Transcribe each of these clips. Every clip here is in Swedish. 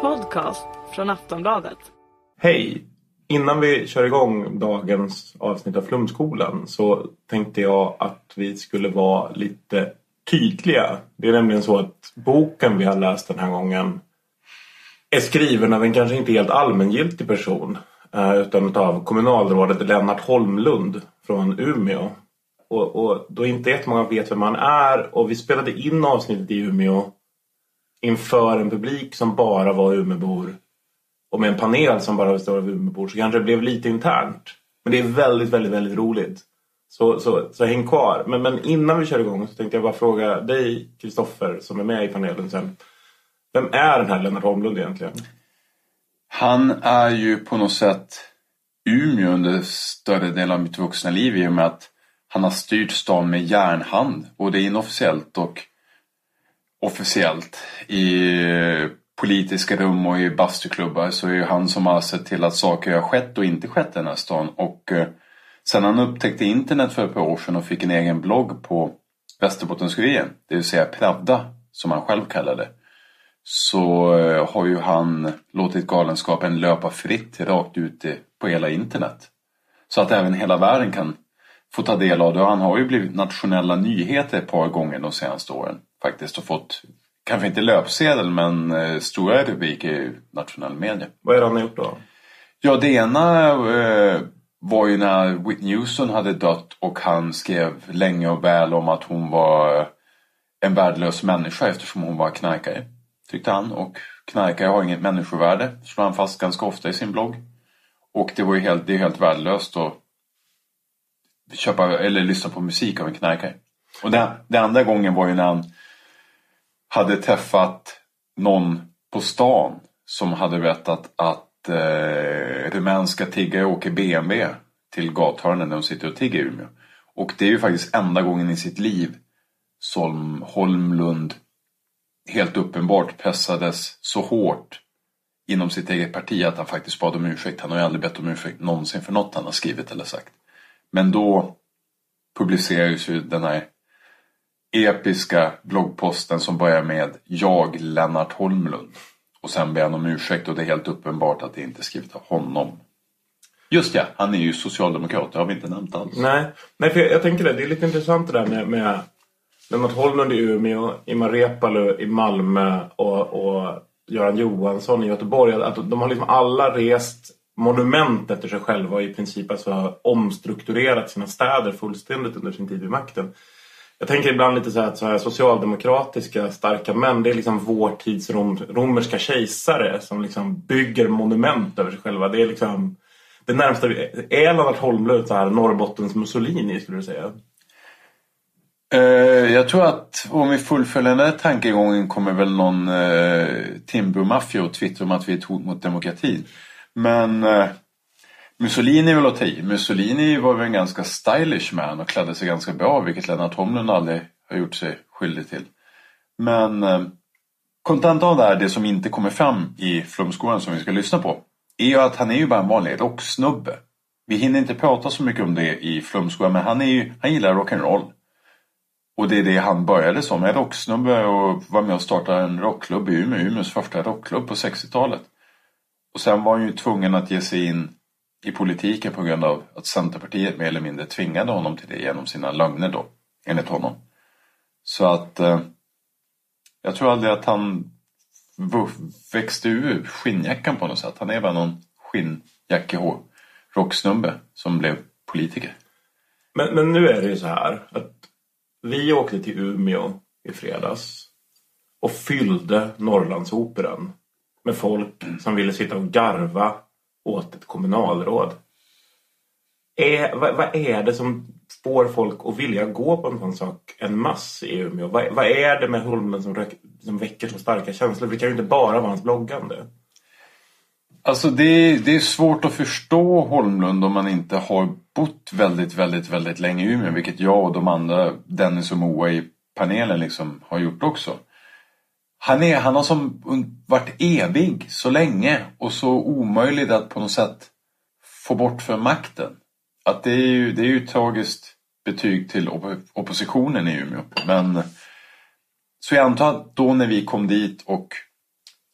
podcast från Aftonbladet. Hej! Innan vi kör igång dagens avsnitt av Flumskolan så tänkte jag att vi skulle vara lite tydliga. Det är nämligen så att boken vi har läst den här gången är skriven av en kanske inte helt allmängiltig person eh, utan av kommunalrådet Lennart Holmlund från Umeå. Och, och då inte jättemånga vet vem han är och vi spelade in avsnittet i Umeå inför en publik som bara var Umeåbor och med en panel som bara består av Umeåbor så kanske det blev lite internt. Men det är väldigt, väldigt, väldigt roligt. Så, så, så häng kvar. Men, men innan vi kör igång så tänkte jag bara fråga dig, Kristoffer, som är med i panelen sen. Vem är den här Lennart Holmlund egentligen? Han är ju på något sätt Umeå under större delen av mitt vuxna liv i och med att han har styrt stan med järnhand, både inofficiellt och officiellt. I politiska rum och i bastuklubbar så är det han som har sett till att saker har skett och inte skett i den här stan. Och eh, sen han upptäckte internet för ett par år sedan och fick en egen blogg på Västerbottens-Kuriren, det vill säga Pravda som han själv kallar det. Så eh, har ju han låtit galenskapen löpa fritt rakt ut på hela internet. Så att även hela världen kan få ta del av det. Och han har ju blivit nationella nyheter ett par gånger de senaste åren faktiskt och fått kanske inte löpsedel men eh, stora rubriker i nationell media. Vad är det han har gjort då? Ja, det ena eh, var ju när Whitney Houston hade dött och han skrev länge och väl om att hon var en värdelös människa eftersom hon var knarkare. Tyckte han. Och knarkare har inget människovärde, slår han fast ganska ofta i sin blogg. Och det var ju helt, det är helt värdelöst att köpa eller lyssna på musik av en knarkare. Och den, den andra gången var ju när han hade träffat någon på stan som hade berättat att eh, rumänska tiggare åker BMW till gathörnen när de sitter och tigger i Umeå. Och det är ju faktiskt enda gången i sitt liv som Holmlund helt uppenbart pressades så hårt inom sitt eget parti att han faktiskt bad om ursäkt. Han har ju aldrig bett om ursäkt någonsin för något han har skrivit eller sagt. Men då publicerades ju den här episka bloggposten som börjar med Jag Lennart Holmlund. Och sen ber han om ursäkt och det är helt uppenbart att det inte är skrivet av honom. Just ja, han är ju socialdemokrat, det har vi inte nämnt alls. Nej, Nej för jag, jag tänker det. Det är lite intressant det där med, med Lennart Holmlund i Umeå, Imar Reepalu i Malmö och, och Göran Johansson i Göteborg. Att de har liksom alla rest monument efter sig själva och i princip alltså omstrukturerat sina städer fullständigt under sin tid vid makten. Jag tänker ibland lite så här att så här socialdemokratiska starka män det är liksom vår tids rom, romerska kejsare som liksom bygger monument över sig själva. Det är liksom det närmsta, är Lennart Holmlund så här Norrbottens Mussolini skulle du säga? Uh, jag tror att om vi fullföljer den här tankegången kommer väl någon uh, Timbro-maffia och twittra om att vi är ett hot mot demokratin. Men uh, Mussolini vill ta i. Mussolini var väl en ganska stylish man och klädde sig ganska bra vilket Lennart Holmlund aldrig har gjort sig skyldig till. Men eh, kontentan av det här, det som inte kommer fram i Flumskolan som vi ska lyssna på, är ju att han är ju bara en vanlig rocksnubbe. Vi hinner inte prata så mycket om det i Flumskolan men han, är ju, han gillar rock'n'roll. Och det är det han började som, en rocksnubbe och var med och startade en rockklubb i Umeå, Umeås första rockklubb på 60-talet. Och sen var han ju tvungen att ge sig in i politiken på grund av att Centerpartiet mer eller mindre tvingade honom till det genom sina lögner då, enligt honom. Så att eh, jag tror aldrig att han växte ur skinnjackan på något sätt. Han är bara någon skinnjackehår, rocksnubbe som blev politiker. Men, men nu är det ju så här att vi åkte till Umeå i fredags och fyllde Norrlandsoperan med folk som ville sitta och garva åt ett kommunalråd. Är, vad, vad, är det som får folk att vilja gå på en sån sak en mass i Umeå? Vad, vad är det med Holmen som, som väcker så starka känslor? det kan ju inte bara vara hans bloggande. Alltså det, det är svårt att förstå Holmlund om man inte har bott väldigt, väldigt, väldigt länge i Umeå. Vilket jag och de andra, Dennis och Moa i panelen liksom har gjort också. Han, är, han har som varit evig så länge och så omöjlig att på något sätt få bort för makten. Att det är ju, det är ju ett tragiskt betyg till oppositionen i Umeå. Men så jag antar att då när vi kom dit och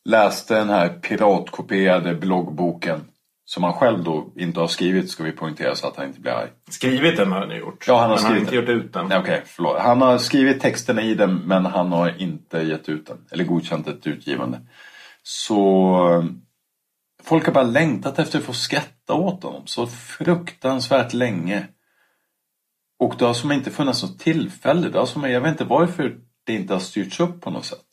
läste den här piratkopierade bloggboken som han själv då inte har skrivit ska vi poängtera så att han inte blir arg. Skrivit den har han ju gjort. Ja, han har men skrivit inte den. gjort ut den. Nej, Okej, förlåt. Han har skrivit texterna i den men han har inte gett ut den. Eller godkänt ett utgivande. Så folk har bara längtat efter att få skratta åt honom så fruktansvärt länge. Och det har som inte funnits något tillfälle. Det har som, jag vet inte varför det inte har styrts upp på något sätt.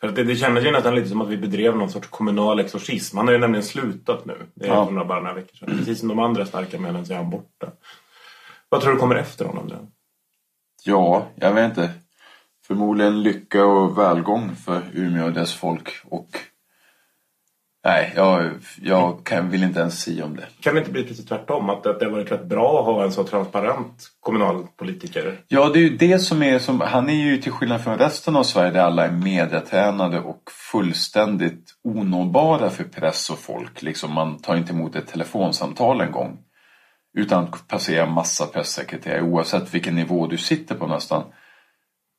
För att det, det kändes ju nästan lite som att vi bedrev någon sorts kommunal exorcism. Han har ju nämligen slutat nu. Det är Ja. bara några veckor sedan. Precis som de andra starka männen så är han borta. Vad tror du kommer efter honom då? Ja, jag vet inte. Förmodligen lycka och välgång för Umeå och dess folk. Och Nej, jag, jag kan, vill inte ens säga om det. Kan det inte bli precis tvärtom? Att, att det har varit rätt bra att ha en så transparent kommunalpolitiker? Ja, det är ju det som är som, han är ju till skillnad från resten av Sverige där alla är mediatränade och fullständigt onåbara för press och folk. Liksom man tar inte emot ett telefonsamtal en gång. Utan passerar massa pressekreterare oavsett vilken nivå du sitter på nästan.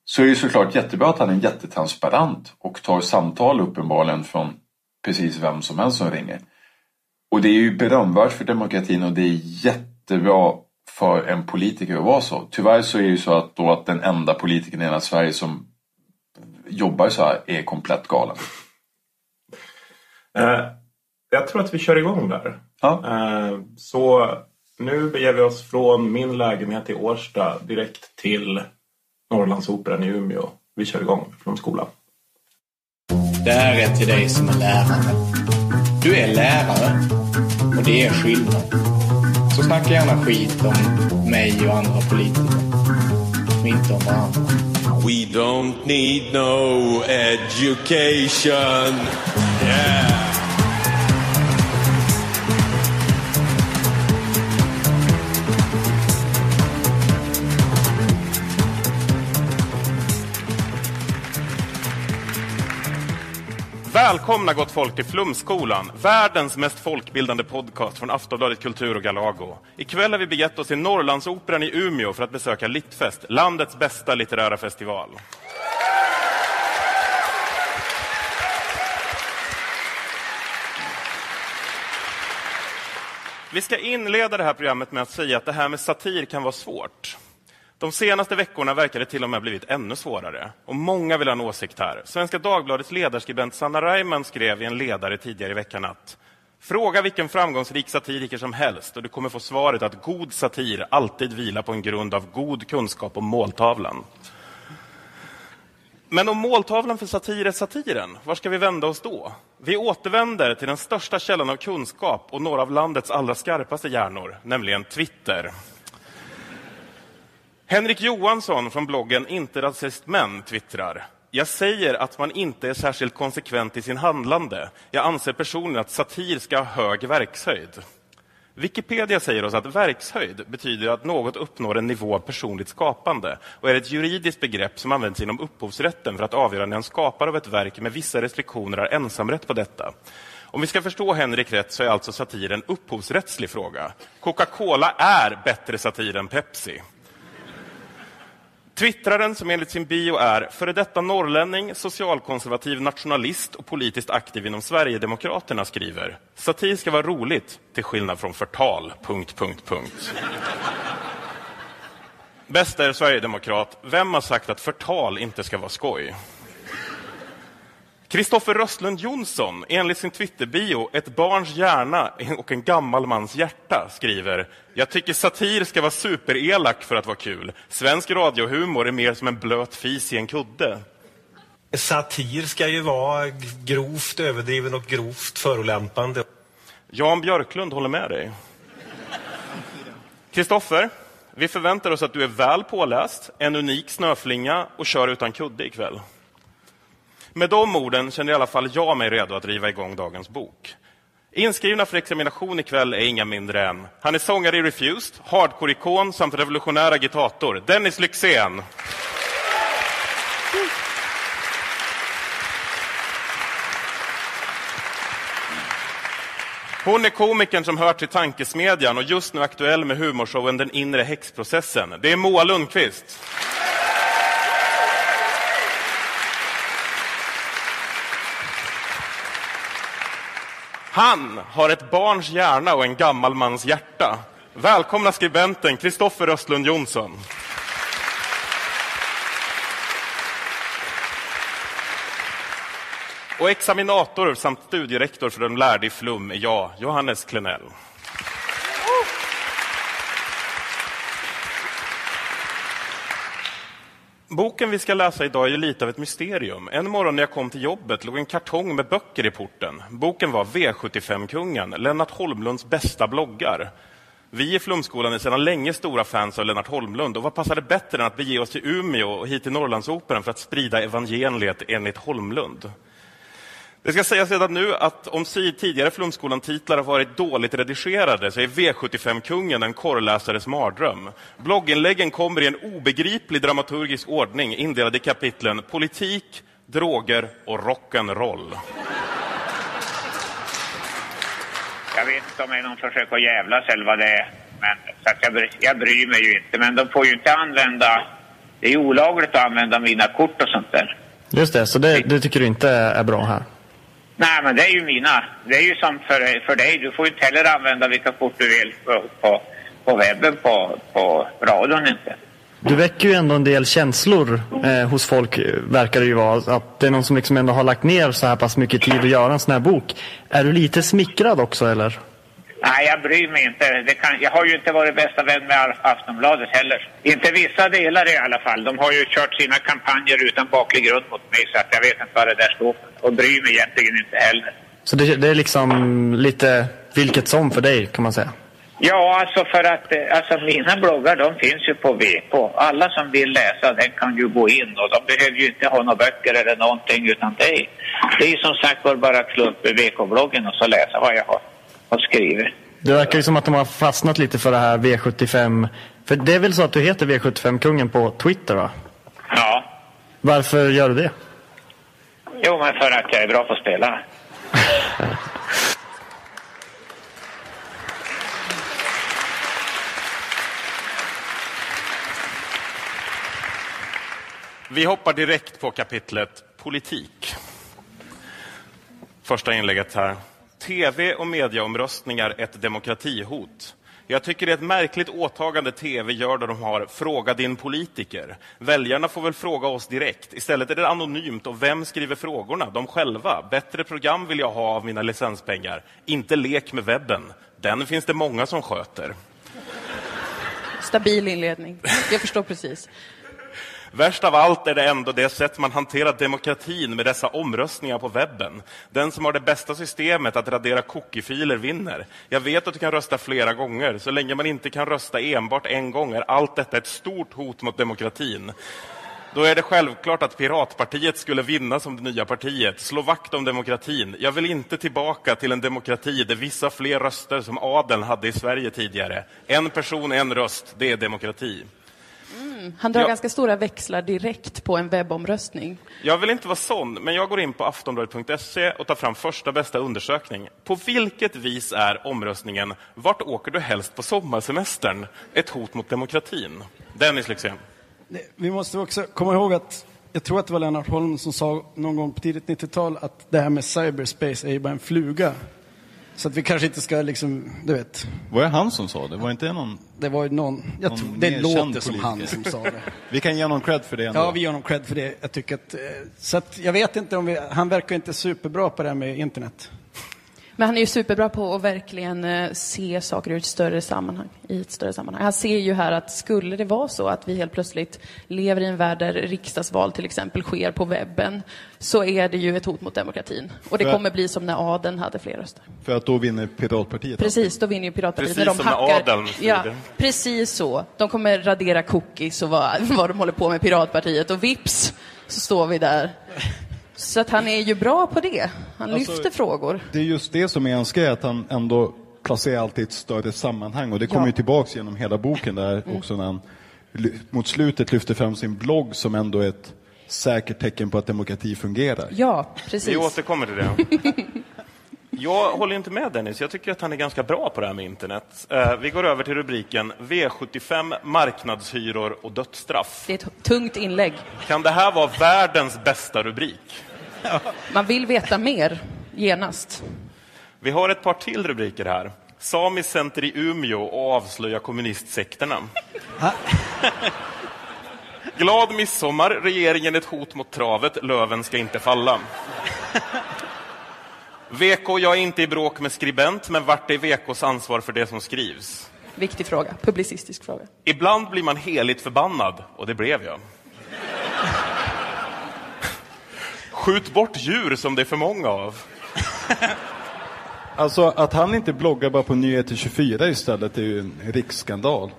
Så är det ju såklart jättebra att han är jättetransparent och tar samtal uppenbarligen från precis vem som helst som ringer. Och det är ju berömvärt för demokratin och det är jättebra för en politiker att vara så. Tyvärr så är det ju så att, då att den enda politikern i hela Sverige som jobbar så här är komplett galen. Eh, jag tror att vi kör igång där. Ja. Eh, så nu beger vi oss från min lägenhet i Årsta direkt till Norrlandsoperan i Umeå. Vi kör igång från skolan. Det här är till dig som är lärare. Du är lärare och det är skillnad. Så snacka gärna skit om mig och andra politiker. Och inte om varandra. We don't need no education. Yeah. Välkomna gott folk till Flumskolan, världens mest folkbildande podcast från Aftonbladet Kultur och Galago. Ikväll har vi begett oss till Norrlandsoperan i Umeå för att besöka Littfest, landets bästa litterära festival. Vi ska inleda det här programmet med att säga att det här med satir kan vara svårt. De senaste veckorna verkar det till och med ha blivit ännu svårare. Och många vill ha en åsikt här. Svenska Dagbladets ledarskribent Sanna Reimann skrev i en ledare tidigare i veckan att Fråga vilken framgångsrik satiriker som helst och du kommer få svaret att god satir alltid vilar på en grund av god kunskap om måltavlan. Men om måltavlan för satir är satiren, var ska vi vända oss då? Vi återvänder till den största källan av kunskap och några av landets allra skarpaste hjärnor, nämligen Twitter. Henrik Johansson från bloggen Inte rasist men twittrar. Jag säger att man inte är särskilt konsekvent i sin handlande. Jag anser personligen att satir ska ha hög verkshöjd. Wikipedia säger oss att verkshöjd betyder att något uppnår en nivå av personligt skapande och är ett juridiskt begrepp som används inom upphovsrätten för att avgöra när en skapare av ett verk med vissa restriktioner har ensamrätt på detta. Om vi ska förstå Henrik rätt så är alltså satir en upphovsrättslig fråga. Coca-Cola är bättre satir än Pepsi. Twittraren som enligt sin bio är före detta norrlänning, socialkonservativ nationalist och politiskt aktiv inom Sverigedemokraterna skriver Satir ska vara roligt, till skillnad från förtal... Punkt, punkt, punkt. Bäst är Sverigedemokrat. Vem har sagt att förtal inte ska vara skoj? Kristoffer Röstlund Jonsson, enligt sin Twitter-bio Ett barns hjärna och en gammal mans hjärta, skriver Jag tycker satir ska vara superelak för att vara kul. Svensk radiohumor är mer som en blöt fis i en kudde. Satir ska ju vara grovt överdriven och grovt förolämpande. Jan Björklund håller med dig. Kristoffer, vi förväntar oss att du är väl påläst, en unik snöflinga och kör utan kudde ikväll. Med de orden känner i alla fall jag mig redo att riva igång dagens bok. Inskrivna för examination ikväll är inga mindre än han är sångare i Refused, hardcore-ikon samt revolutionär agitator, Dennis Lyxzén. Hon är komikern som hör till Tankesmedjan och just nu aktuell med humorshowen Den inre häxprocessen. Det är Moa Lundqvist. Han har ett barns hjärna och en gammal mans hjärta. Välkomna skribenten Kristoffer Östlund Jonsson. Och examinator samt studierektor för de lärde i Flum är jag, Johannes Klenell. Boken vi ska läsa idag är ju lite av ett mysterium. En morgon när jag kom till jobbet låg en kartong med böcker i porten. Boken var V75-kungen, Lennart Holmlunds bästa bloggar. Vi i Flumskolan är sedan länge stora fans av Lennart Holmlund och vad passade bättre än att bege oss till Umeå och hit till Norrlandsoperan för att sprida evangeliet enligt Holmlund? Det ska sägas redan nu att om tidigare Flumskolan-titlar har varit dåligt redigerade så är V75-kungen en korrläsares mardröm. Blogginläggen kommer i en obegriplig dramaturgisk ordning indelad i kapitlen politik, droger och rock'n'roll. Jag vet inte om det är någon försök att jävlas eller vad det är. Men, så att jag, bry, jag bryr mig ju inte. Men de får ju inte använda... Det är olagligt att använda mina kort och sånt där. Just det, så det, det tycker du inte är bra här? Nej, men det är ju mina. Det är ju som för, för dig. Du får ju inte heller använda vilka kort du vill på, på, på webben, på, på radion inte. Du väcker ju ändå en del känslor eh, hos folk, verkar det ju vara. Att det är någon som liksom ändå har lagt ner så här pass mycket tid att göra en sån här bok. Är du lite smickrad också, eller? Nej, jag bryr mig inte. Kan, jag har ju inte varit bästa vän med Aftonbladet heller. Inte vissa delar i alla fall. De har ju kört sina kampanjer utan baklig grund mot mig så att jag vet inte vad det där står för. Och bryr mig egentligen inte heller. Så det, det är liksom lite vilket som för dig, kan man säga? Ja, alltså för att eh, alltså mina bloggar de finns ju på VK. Alla som vill läsa den kan ju gå in och de behöver ju inte ha några böcker eller någonting utan det är, det är som sagt var bara att slå upp VK-bloggen och så läsa vad jag har, har skrivit. Det verkar ju som att de har fastnat lite för det här V75. För det är väl så att du heter V75-kungen på Twitter va? Ja. Varför gör du det? Jo, men för att jag är bra på att spela. Vi hoppar direkt på kapitlet politik. Första inlägget här. TV och mediaomröstningar ett demokratihot. Jag tycker det är ett märkligt åtagande TV gör där de har Fråga din politiker. Väljarna får väl fråga oss direkt. Istället är det anonymt och vem skriver frågorna? De själva. Bättre program vill jag ha av mina licenspengar. Inte lek med webben. Den finns det många som sköter. Stabil inledning. Jag förstår precis. Värst av allt är det ändå det sätt man hanterar demokratin med dessa omröstningar på webben. Den som har det bästa systemet att radera cookiefiler vinner. Jag vet att du kan rösta flera gånger. Så länge man inte kan rösta enbart en gång är allt detta ett stort hot mot demokratin. Då är det självklart att Piratpartiet skulle vinna som det nya partiet. Slå vakt om demokratin. Jag vill inte tillbaka till en demokrati där vissa fler röster som adeln hade i Sverige tidigare. En person, en röst. Det är demokrati. Han drar Ja. ganska stora växlar direkt på en webbomröstning. Jag vill inte vara sån, men jag går in på aftonbladet.se och tar fram första bästa undersökning. På vilket vis är omröstningen Vart åker du helst på sommarsemestern? Ett hot mot demokratin. Dennis Lyxzén. Vi måste också komma ihåg att jag tror att det var Lennart Holm som sa någon gång på tidigt 90-tal att det här med cyberspace är ju bara en fluga. Så att vi kanske inte ska liksom, du vet. Var det han som sa det? Var inte någon... Det var någon, jag någon tror, det låter känd som han politiker? som sa det. Vi kan ge honom cred för det ändå. Ja, vi ger honom cred för det. Jag tycker att, eh, så att jag vet inte om vi, han verkar inte superbra på det här med internet. Men han är ju superbra på att verkligen eh, se saker ur ett större sammanhang. I ett större sammanhang. Han ser ju här att skulle det vara så att vi helt plötsligt lever i en värld där riksdagsval till exempel sker på webben, så är det ju ett hot mot demokratin. Och det För- kommer bli som när adeln hade fler röster. För att då vinner Piratpartiet. Precis, då vinner ju Piratpartiet. Precis när de som när hackar. adeln ja. Precis så. De kommer radera cookies och vad, vad de håller på med, Piratpartiet. Och vips så står vi där. Så att han är ju bra på det. Han Alltså- lyfter frågor. Det är just det som är hans grej, att han ändå placerar allt i ett större sammanhang. Och det kommer Ja. ju tillbaks genom hela boken där också när han mot slutet lyfter fram sin blogg som ändå är ett säkert tecken på att demokrati fungerar. Ja, precis. Vi återkommer till det. Jag håller inte med Dennis. Jag tycker att han är ganska bra på det här med internet. Eh, Vi går över till rubriken V75, marknadshyror och dödsstraff. Det är ett tungt inlägg. Kan det här vara världens bästa rubrik? Man vill veta mer genast. Vi har ett par till rubriker här. Samiskt center i Umeå och avslöja kommunistsekterna. Glad midsommar, regeringen ett hot mot travet, löven ska inte falla. VK, jag är inte i bråk med skribent, men vart är VKs ansvar för det som skrivs? Viktig fråga, publicistisk fråga. Ibland blir man heligt förbannad, och det blev jag. Skjut bort djur som det är för många av. Alltså att han inte bloggar bara på Nyheter 24 istället är ju en riksskandal.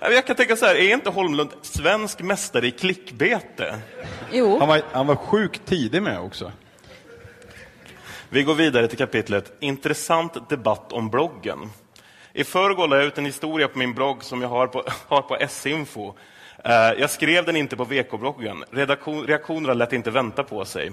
Jag kan tänka så här, är inte Holmlund svensk mästare i klickbete? Jo. Han var, han var sjukt tidig med också. Vi går vidare till kapitlet Intressant debatt om bloggen. I förrgår la jag ut en historia på min blogg som jag har på, har på S-info. Eh, jag skrev den inte på VK-bloggen. Reaktionerna lät inte vänta på sig.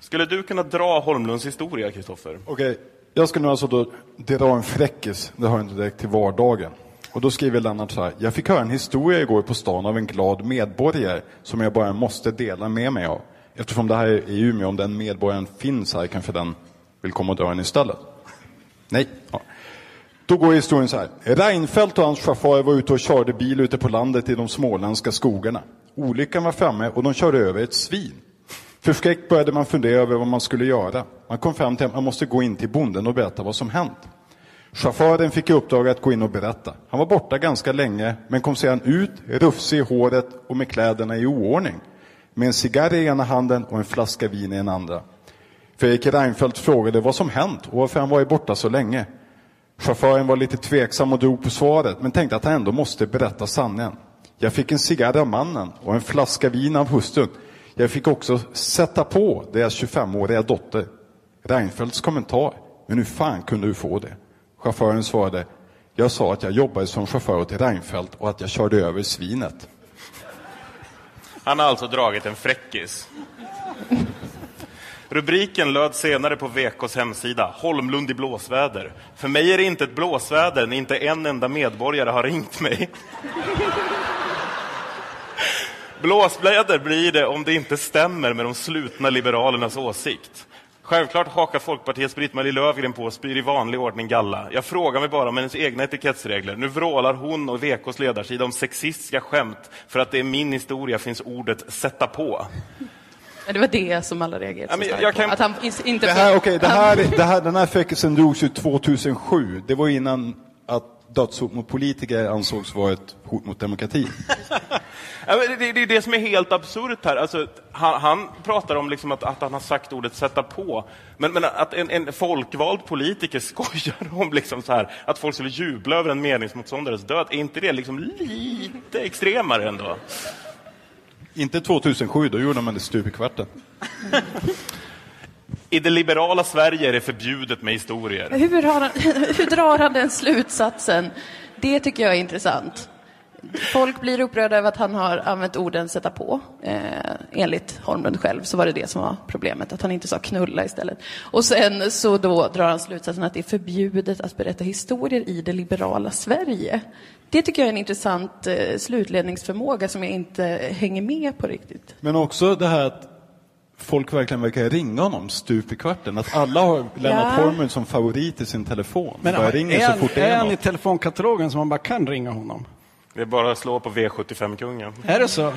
Skulle du kunna dra Holmlunds historia, Kristoffer? Okej, jag ska nu alltså då dra en fräckis, det har inte direkt till vardagen. Och då skriver Lennart så här, jag fick höra en historia igår på stan av en glad medborgare som jag bara måste dela med mig av. Eftersom det här är i Umeå, om den medborgaren finns här kanske den vill komma och dra den istället. Nej. Ja. Då går historien så här. Reinfeldt och hans chaufför var ute och körde bil ute på landet i de småländska skogarna. Olyckan var framme och de körde över ett svin. Förskräckt började man fundera över vad man skulle göra. Man kom fram till att man måste gå in till bonden och berätta vad som hänt. Chauffören fick i uppdrag att gå in och berätta. Han var borta ganska länge, men kom sedan ut, rufsig i håret och med kläderna i oordning. Med en cigarr i ena handen och en flaska vin i den andra. Fredrik Reinfeldt frågade vad som hänt och varför han varit borta så länge. Chauffören var lite tveksam och drog på svaret, men tänkte att han ändå måste berätta sanningen. Jag fick en cigarr av mannen och en flaska vin av hustrun. Jag fick också sätta på deras 25-åriga dotter. Reinfeldts kommentar. Men hur fan kunde du få det? Chauffören svarade. Jag sa att jag jobbade som chaufför åt Reinfeldt och att jag körde över svinet. Han har alltså dragit en fräckis. Rubriken löd senare på VKs hemsida, Holmlund i blåsväder. För mig är det inte ett blåsväder när inte en enda medborgare har ringt mig. Blåsväder blir det om det inte stämmer med de slutna liberalernas åsikt. Självklart hakar Folkpartiets Britt-Marie Löfgren på och spyr i vanlig ordning galla. Jag frågar mig bara om hennes egna etikettsregler. Nu vrålar hon och VKs ledarsida om sexistiska skämt för att det i min historia finns ordet sätta på. Ja, Det var det som alla reagerade Ja, så men starkt jag på. kan- Att han inte... Det här, okay, det här, det här, den här fräckisen drogs ju 2007. Det var innan att dödshot mot politiker ansågs vara ett hot mot demokratin. Ja, men det, det är det som är helt absurt här. Alltså, han, han pratar om liksom att, att han har sagt ordet sätta på. Men, men att en, en folkvald politiker skojar om liksom så här, att folk skulle jubla över en meningsmotståndares död. Är inte det liksom lite extremare ändå? Inte 2007, då gjorde man det stup i kvarten. I det liberala Sverige är det förbjudet med historier. Hur, har han, hur drar han den slutsatsen? Det tycker jag är intressant. Folk blir upprörda över att han har använt orden sätta på. Eh, enligt Holmlund själv så var det det som var problemet, att han inte sa knulla istället. Och sen så då drar han slutsatsen att det är förbjudet att berätta historier i det liberala Sverige. Det tycker jag är en intressant eh, slutledningsförmåga som jag inte hänger med på riktigt. Men också det här att folk verkligen verkar ringa honom stup i kvarten. Att alla har Lennart Ja. Holmlund som favorit i sin telefon. Men är, ringer så han, fort det är är han i telefonkatalogen så man bara kan ringa honom? Det är bara att slå på V75-kungen. Är det så?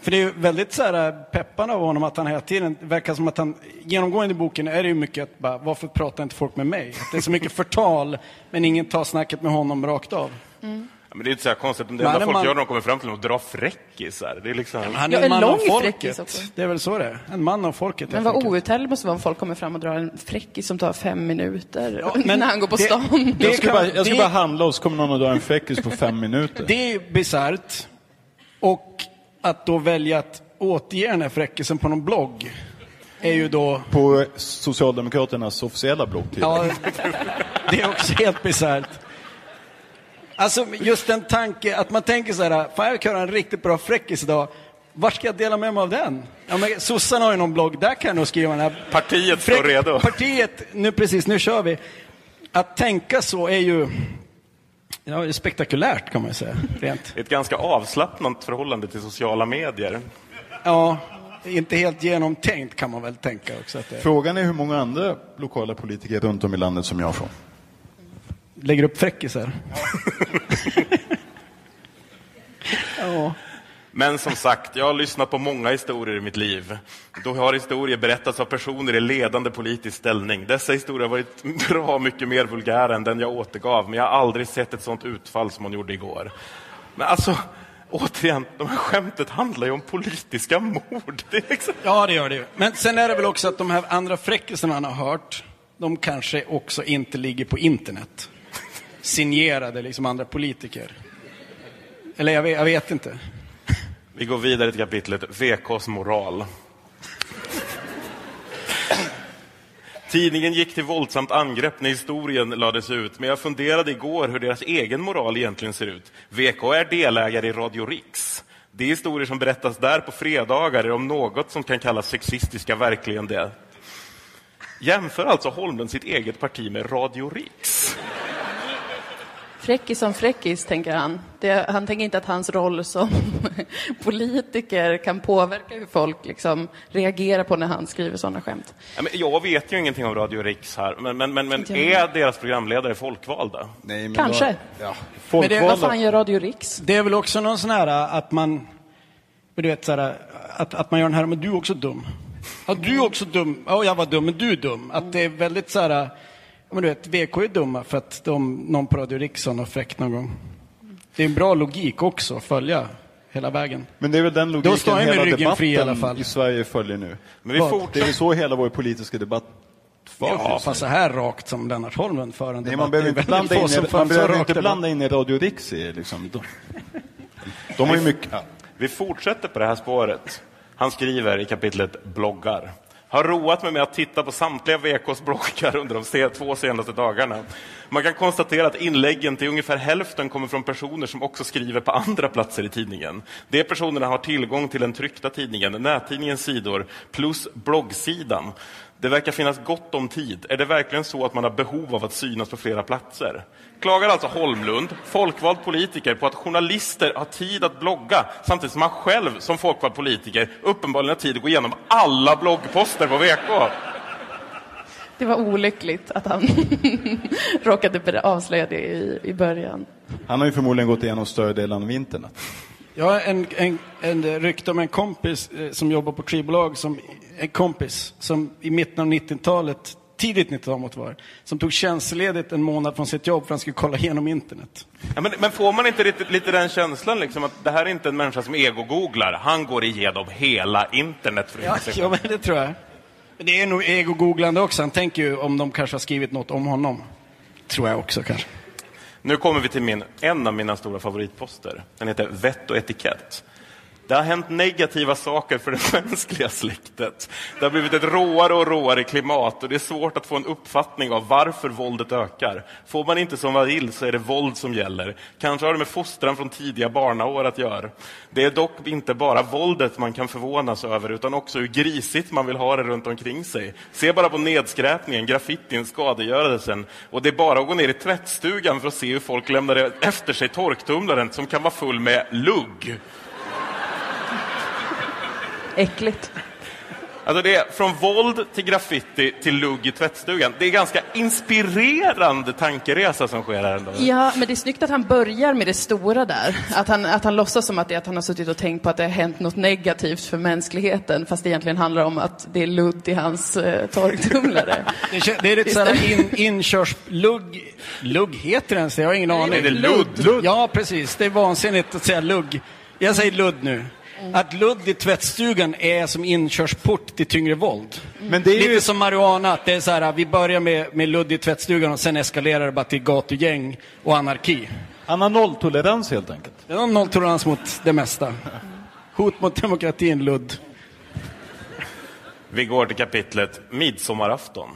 För det är ju väldigt så här peppande av honom att han hela tiden, det verkar som att han, genomgående i boken är det ju mycket att bara, varför pratar inte folk med mig? Att det är så mycket förtal, men ingen tar snacket med honom rakt av. Ja, men det är inte så här konstigt. Det Men enda är folk man- gör när de kommer fram till att dra fräckisar. Det är liksom... Han Ja, är en en man av lång folket. fräckis också. Det är väl så det är. En man av folket. Men vad outhärdligt måste vara om folk kommer fram och drar en fräckis som tar fem minuter Ja, men när han går på det- stan. det- Jag ska, bara, jag ska det- bara handla och så kommer någon och dra en fräckis på fem minuter. Det är bisarrt. Och att då välja att återge den här fräckisen på någon blogg är ju då... På Socialdemokraternas officiella blogg. Ja, det är också helt bisarrt. Alltså just den tanke, att man tänker så här, fan jag kan göra en riktigt bra fräckis idag. Var ska jag dela med mig av den? Ja, men sossarna har ju någon blogg, där kan jag nog skriva den här. Partiet står redo. Partiet, nu precis, nu kör vi. Att tänka så är ju ja, spektakulärt kan man ju säga. Rent. Ett ganska avslappnat förhållande till sociala medier. Ja, inte helt genomtänkt kan man väl tänka också. Att det Frågan är hur många andra lokala politiker runt om i landet som jag får. Lägger upp fräckisar. ja. Men som sagt, jag har lyssnat på många historier i mitt liv. Då har historier berättats av personer i ledande politisk ställning. Dessa historier har varit bra mycket mer vulgära än den jag återgav, men jag har aldrig sett ett sånt utfall som hon gjorde igår. Men alltså, återigen, de här skämtet handlar ju om politiska mord. Det liksom... ja, det gör det ju. Men sen är det väl också att de här andra fräckisarna han har hört, de kanske också inte ligger på internet. Signerade liksom andra politiker. Eller jag vet, jag vet inte. Vi går vidare till kapitlet VKs moral. Tidningen gick till våldsamt angrepp när historien lades ut, men jag funderade igår hur deras egen moral egentligen ser ut. VK är delägare i Radio Riks. De historier som berättas där på fredagar är om något som kan kallas sexistiska, verkligen det. Jämför alltså Holmlund sitt eget parti med Radio Riks. Fräckis som fräckis, tänker han. Det, han tänker inte att hans roll som politiker kan påverka hur folk liksom reagerar på när han skriver sådana skämt. Jag vet ju ingenting om Radio Riks här, men, men, men, men är deras programledare folkvalda? Nej, men Kanske. Då, ja, Men det- Vad fan gör Radio Riks? Det är väl också någon sån här att man, du vet så här, att, att man gör den här, men du är också dum. Ja, du är också dum. Ja, jag var dum, men du är dum. Att det är väldigt så här, ja, men du vet, VK är dumma för att de, någon på Radio Riksson har fräckt någon gång. Det är en bra logik också att följa hela vägen. Men det är väl den Då logiken står jag med hela ryggen debatten fri i alla fall. i Sverige följer nu. Men vi fortsätter. Det är väl så hela vår politiska debatt förs Ja, fast så här rakt som Lennart Holmlund för en Nej, debatt, man behöver inte blanda in, i- man behöver inte blanda in i Radio Rix i liksom. De, de har ju mycket... Vi fortsätter på det här spåret. Han skriver i kapitlet bloggar. Har roat mig med att titta på samtliga VKs bloggar under de två senaste dagarna. Man kan konstatera att inläggen till ungefär hälften kommer från personer som också skriver på andra platser i tidningen. De personerna har tillgång till den tryckta tidningen, nättidningens sidor plus bloggsidan. Det verkar finnas gott om tid. Är det verkligen så att man har behov av att synas på flera platser? Klagar alltså Holmlund, folkvald politiker, på att journalister har tid att blogga samtidigt som han själv som folkvald politiker uppenbarligen har tid att gå igenom alla bloggposter på VK. Det var olyckligt att han råkade avslöja det i, i början. Han har ju förmodligen gått igenom större delen av internet. Jag har en, en, en rykte om en kompis eh, som jobbar på skivbolag, som, en kompis som i mitten av 90-talet, tidigt 90-tal måste vara, som tog tjänstledigt en månad från sitt jobb för att han skulle kolla igenom internet. Ja, men, men får man inte lite, lite den känslan liksom att det här är inte en människa som ego-googlar, han går igenom hela internet för Ja, ja men det tror jag. Det är nog ego-googlande också. Han tänker ju om de kanske har skrivit något om honom. Tror jag också kanske. Nu kommer vi till min, en av mina stora favoritposter. Den heter Vett och etikett. Det har hänt negativa saker för det mänskliga släktet. Det har blivit ett råare och råare klimat och det är svårt att få en uppfattning av varför våldet ökar. Får man inte som man vill så är det våld som gäller. Kanske har det med fostran från tidiga barnaår att göra. Det är dock inte bara våldet man kan förvånas över utan också hur grisigt man vill ha det runt omkring sig. Se bara på nedskräpningen, graffitin, skadegörelsen. Och det är bara att gå ner i tvättstugan för att se hur folk lämnar efter sig torktumlaren som kan vara full med lugg. Äckligt. Alltså det är från våld till graffiti till lugg i tvättstugan. Det är ganska inspirerande tankeresa som sker här ändå. Ja, men det är snyggt att han börjar med det stora där. Att han, att han låtsas som att, det, att han har suttit och tänkt på att det har hänt något negativt för mänskligheten, fast det egentligen handlar om att det är ludd i hans eh, torktumlare. Det, det är lite såhär in, inkörslugg. Lugg heter det ens? Jag har ingen aning. är det ludd? Ja, precis. Det är vansinnigt att säga lugg. Jag säger ludd nu. Att ludd i tvättstugan är som inkörsport till tyngre våld. Men det är Lite ju... som marijuana, att det är så här, vi börjar med, med ludd i tvättstugan och sen eskalerar det bara till gatugäng och anarki. Han har nolltolerans helt enkelt. Det är nolltolerans mot det mesta. Hot mot demokratin, ludd. Vi går till kapitlet Midsommarafton.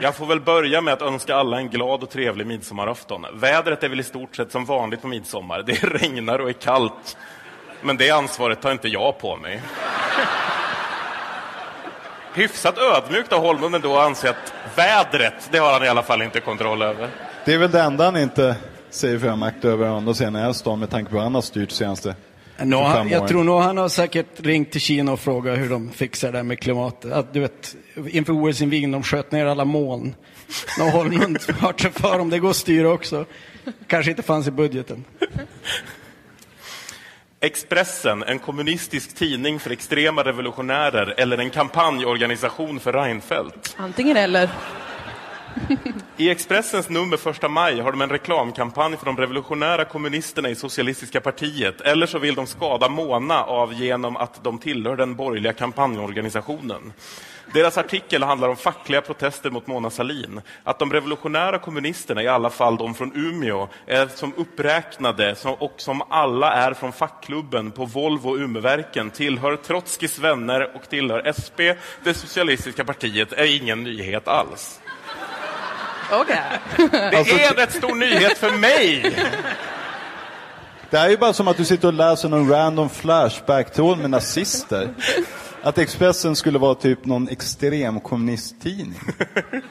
Jag får väl börja med att önska alla en glad och trevlig midsommarafton. Vädret är väl i stort sett som vanligt på midsommar. Det regnar och är kallt. Men det ansvaret tar inte jag på mig. Hyfsat ödmjukt av Holmlund ändå att anse att vädret, det har han i alla fall inte kontroll över. Det är väl det enda han inte säger för makt över sidan är stan med tanke på hur han har styrt senaste Nå, för han, jag tror nog han har säkert ringt till Kina och frågat hur de fixar det här med klimatet. Att, du vet, inför OS-invigningen, de sköt ner alla moln. Nu har Holmlund hört sig för om det går att styra också. Kanske inte fanns i budgeten. Expressen, en kommunistisk tidning för extrema revolutionärer eller en kampanjorganisation för Reinfeldt? Antingen eller. I Expressens nummer första maj har de en reklamkampanj för de revolutionära kommunisterna i Socialistiska partiet. Eller så vill de skada Mona av genom att de tillhör den borgerliga kampanjorganisationen. Deras artikel handlar om fackliga protester mot Mona Sahlin. Att de revolutionära kommunisterna, i alla fall de från Umeå, är som uppräknade som, och som alla är från fackklubben på Volvo Umeverken, tillhör Trotskijs vänner och tillhör SP, det socialistiska partiet, är ingen nyhet alls. Okej. Det är en rätt stor nyhet för mig! Det här är ju bara som att du sitter och läser någon random flashback-tråd med nazister. Att Expressen skulle vara typ någon extrem kommunisttidning.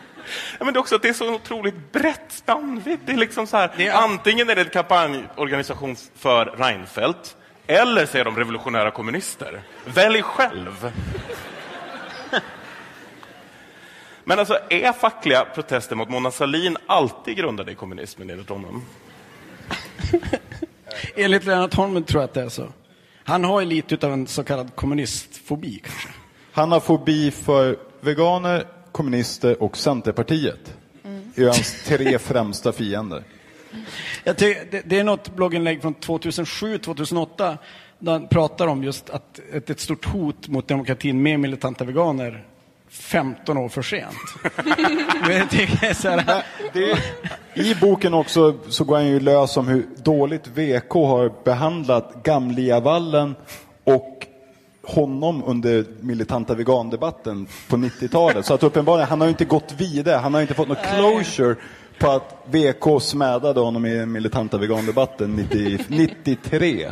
Ja, men det är också att det är så otroligt brett spännvidd. Det är liksom så här, antingen är det en kampanjorganisation för Reinfeldt, eller så är de revolutionära kommunister. Välj själv! Men alltså, är fackliga protester mot Mona Sahlin alltid grundade i kommunismen enligt honom? Enligt Lennart Holmlund tror jag att det är så. Han har ju lite av en så kallad kommunistfobi kanske. Han har fobi för veganer, kommunister och Centerpartiet. Det är hans tre främsta fiender. Jag ty- det, det är något blogginlägg från 2007-2008 där han pratar om just att ett, ett stort hot mot demokratin med militanta veganer 15 år för sent. I boken också så går han ju lös om hur dåligt VK har behandlat Gamliavallen och honom under militanta vegandebatten på 90-talet. Så att uppenbarligen, han har ju inte gått vidare, han har inte fått något closure på att VK smädade honom i den militanta vegandebatten 90, 93.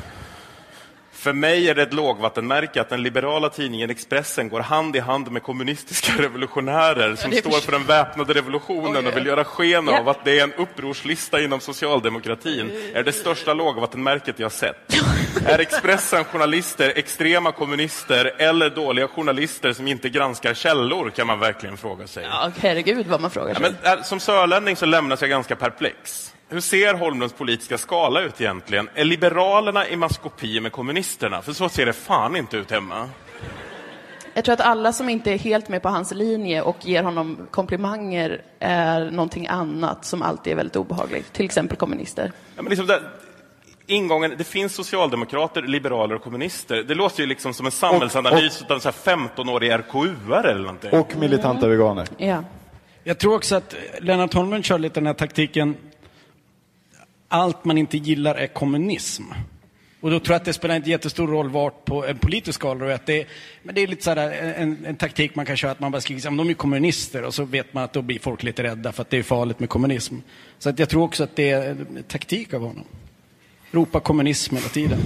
För mig är det ett lågvattenmärke att den liberala tidningen Expressen går hand i hand med kommunistiska revolutionärer som det är står för- för den väpnade revolutionen och vill göra sken Ja. av att det är en upprorslista inom socialdemokratin. är det största lågvattenmärket jag sett. är Expressen journalister extrema kommunister eller dåliga journalister som inte granskar källor kan man verkligen fråga sig. Ja, herregud vad man frågar Ja, sig. men, äh, som sörlänning så lämnas jag ganska perplex. Hur ser Holmlunds politiska skala ut egentligen? Är Liberalerna i maskopi med kommunisterna? För så ser det fan inte ut hemma. Jag tror att alla som inte är helt med på hans linje och ger honom komplimanger är någonting annat som alltid är väldigt obehagligt. Till exempel kommunister. Ja, men liksom där, ingången, det finns socialdemokrater, liberaler och kommunister. Det låter ju liksom som en samhällsanalys av en så här 15-årig RKU-are eller någonting. Och militanta veganer. Ja. Jag tror också att Lennart Holmlund kör lite den här taktiken allt man inte gillar är kommunism. Och då tror jag att det spelar inte jättestor roll vart på en politisk skala. Att det, men det är lite så här eh, en, en taktik man kan köra, att man bara skriker att de är kommunister och så vet man att då blir folk lite rädda för att det är farligt med kommunism. Så att jag tror också att det är en taktik av honom. Ropa kommunism hela tiden.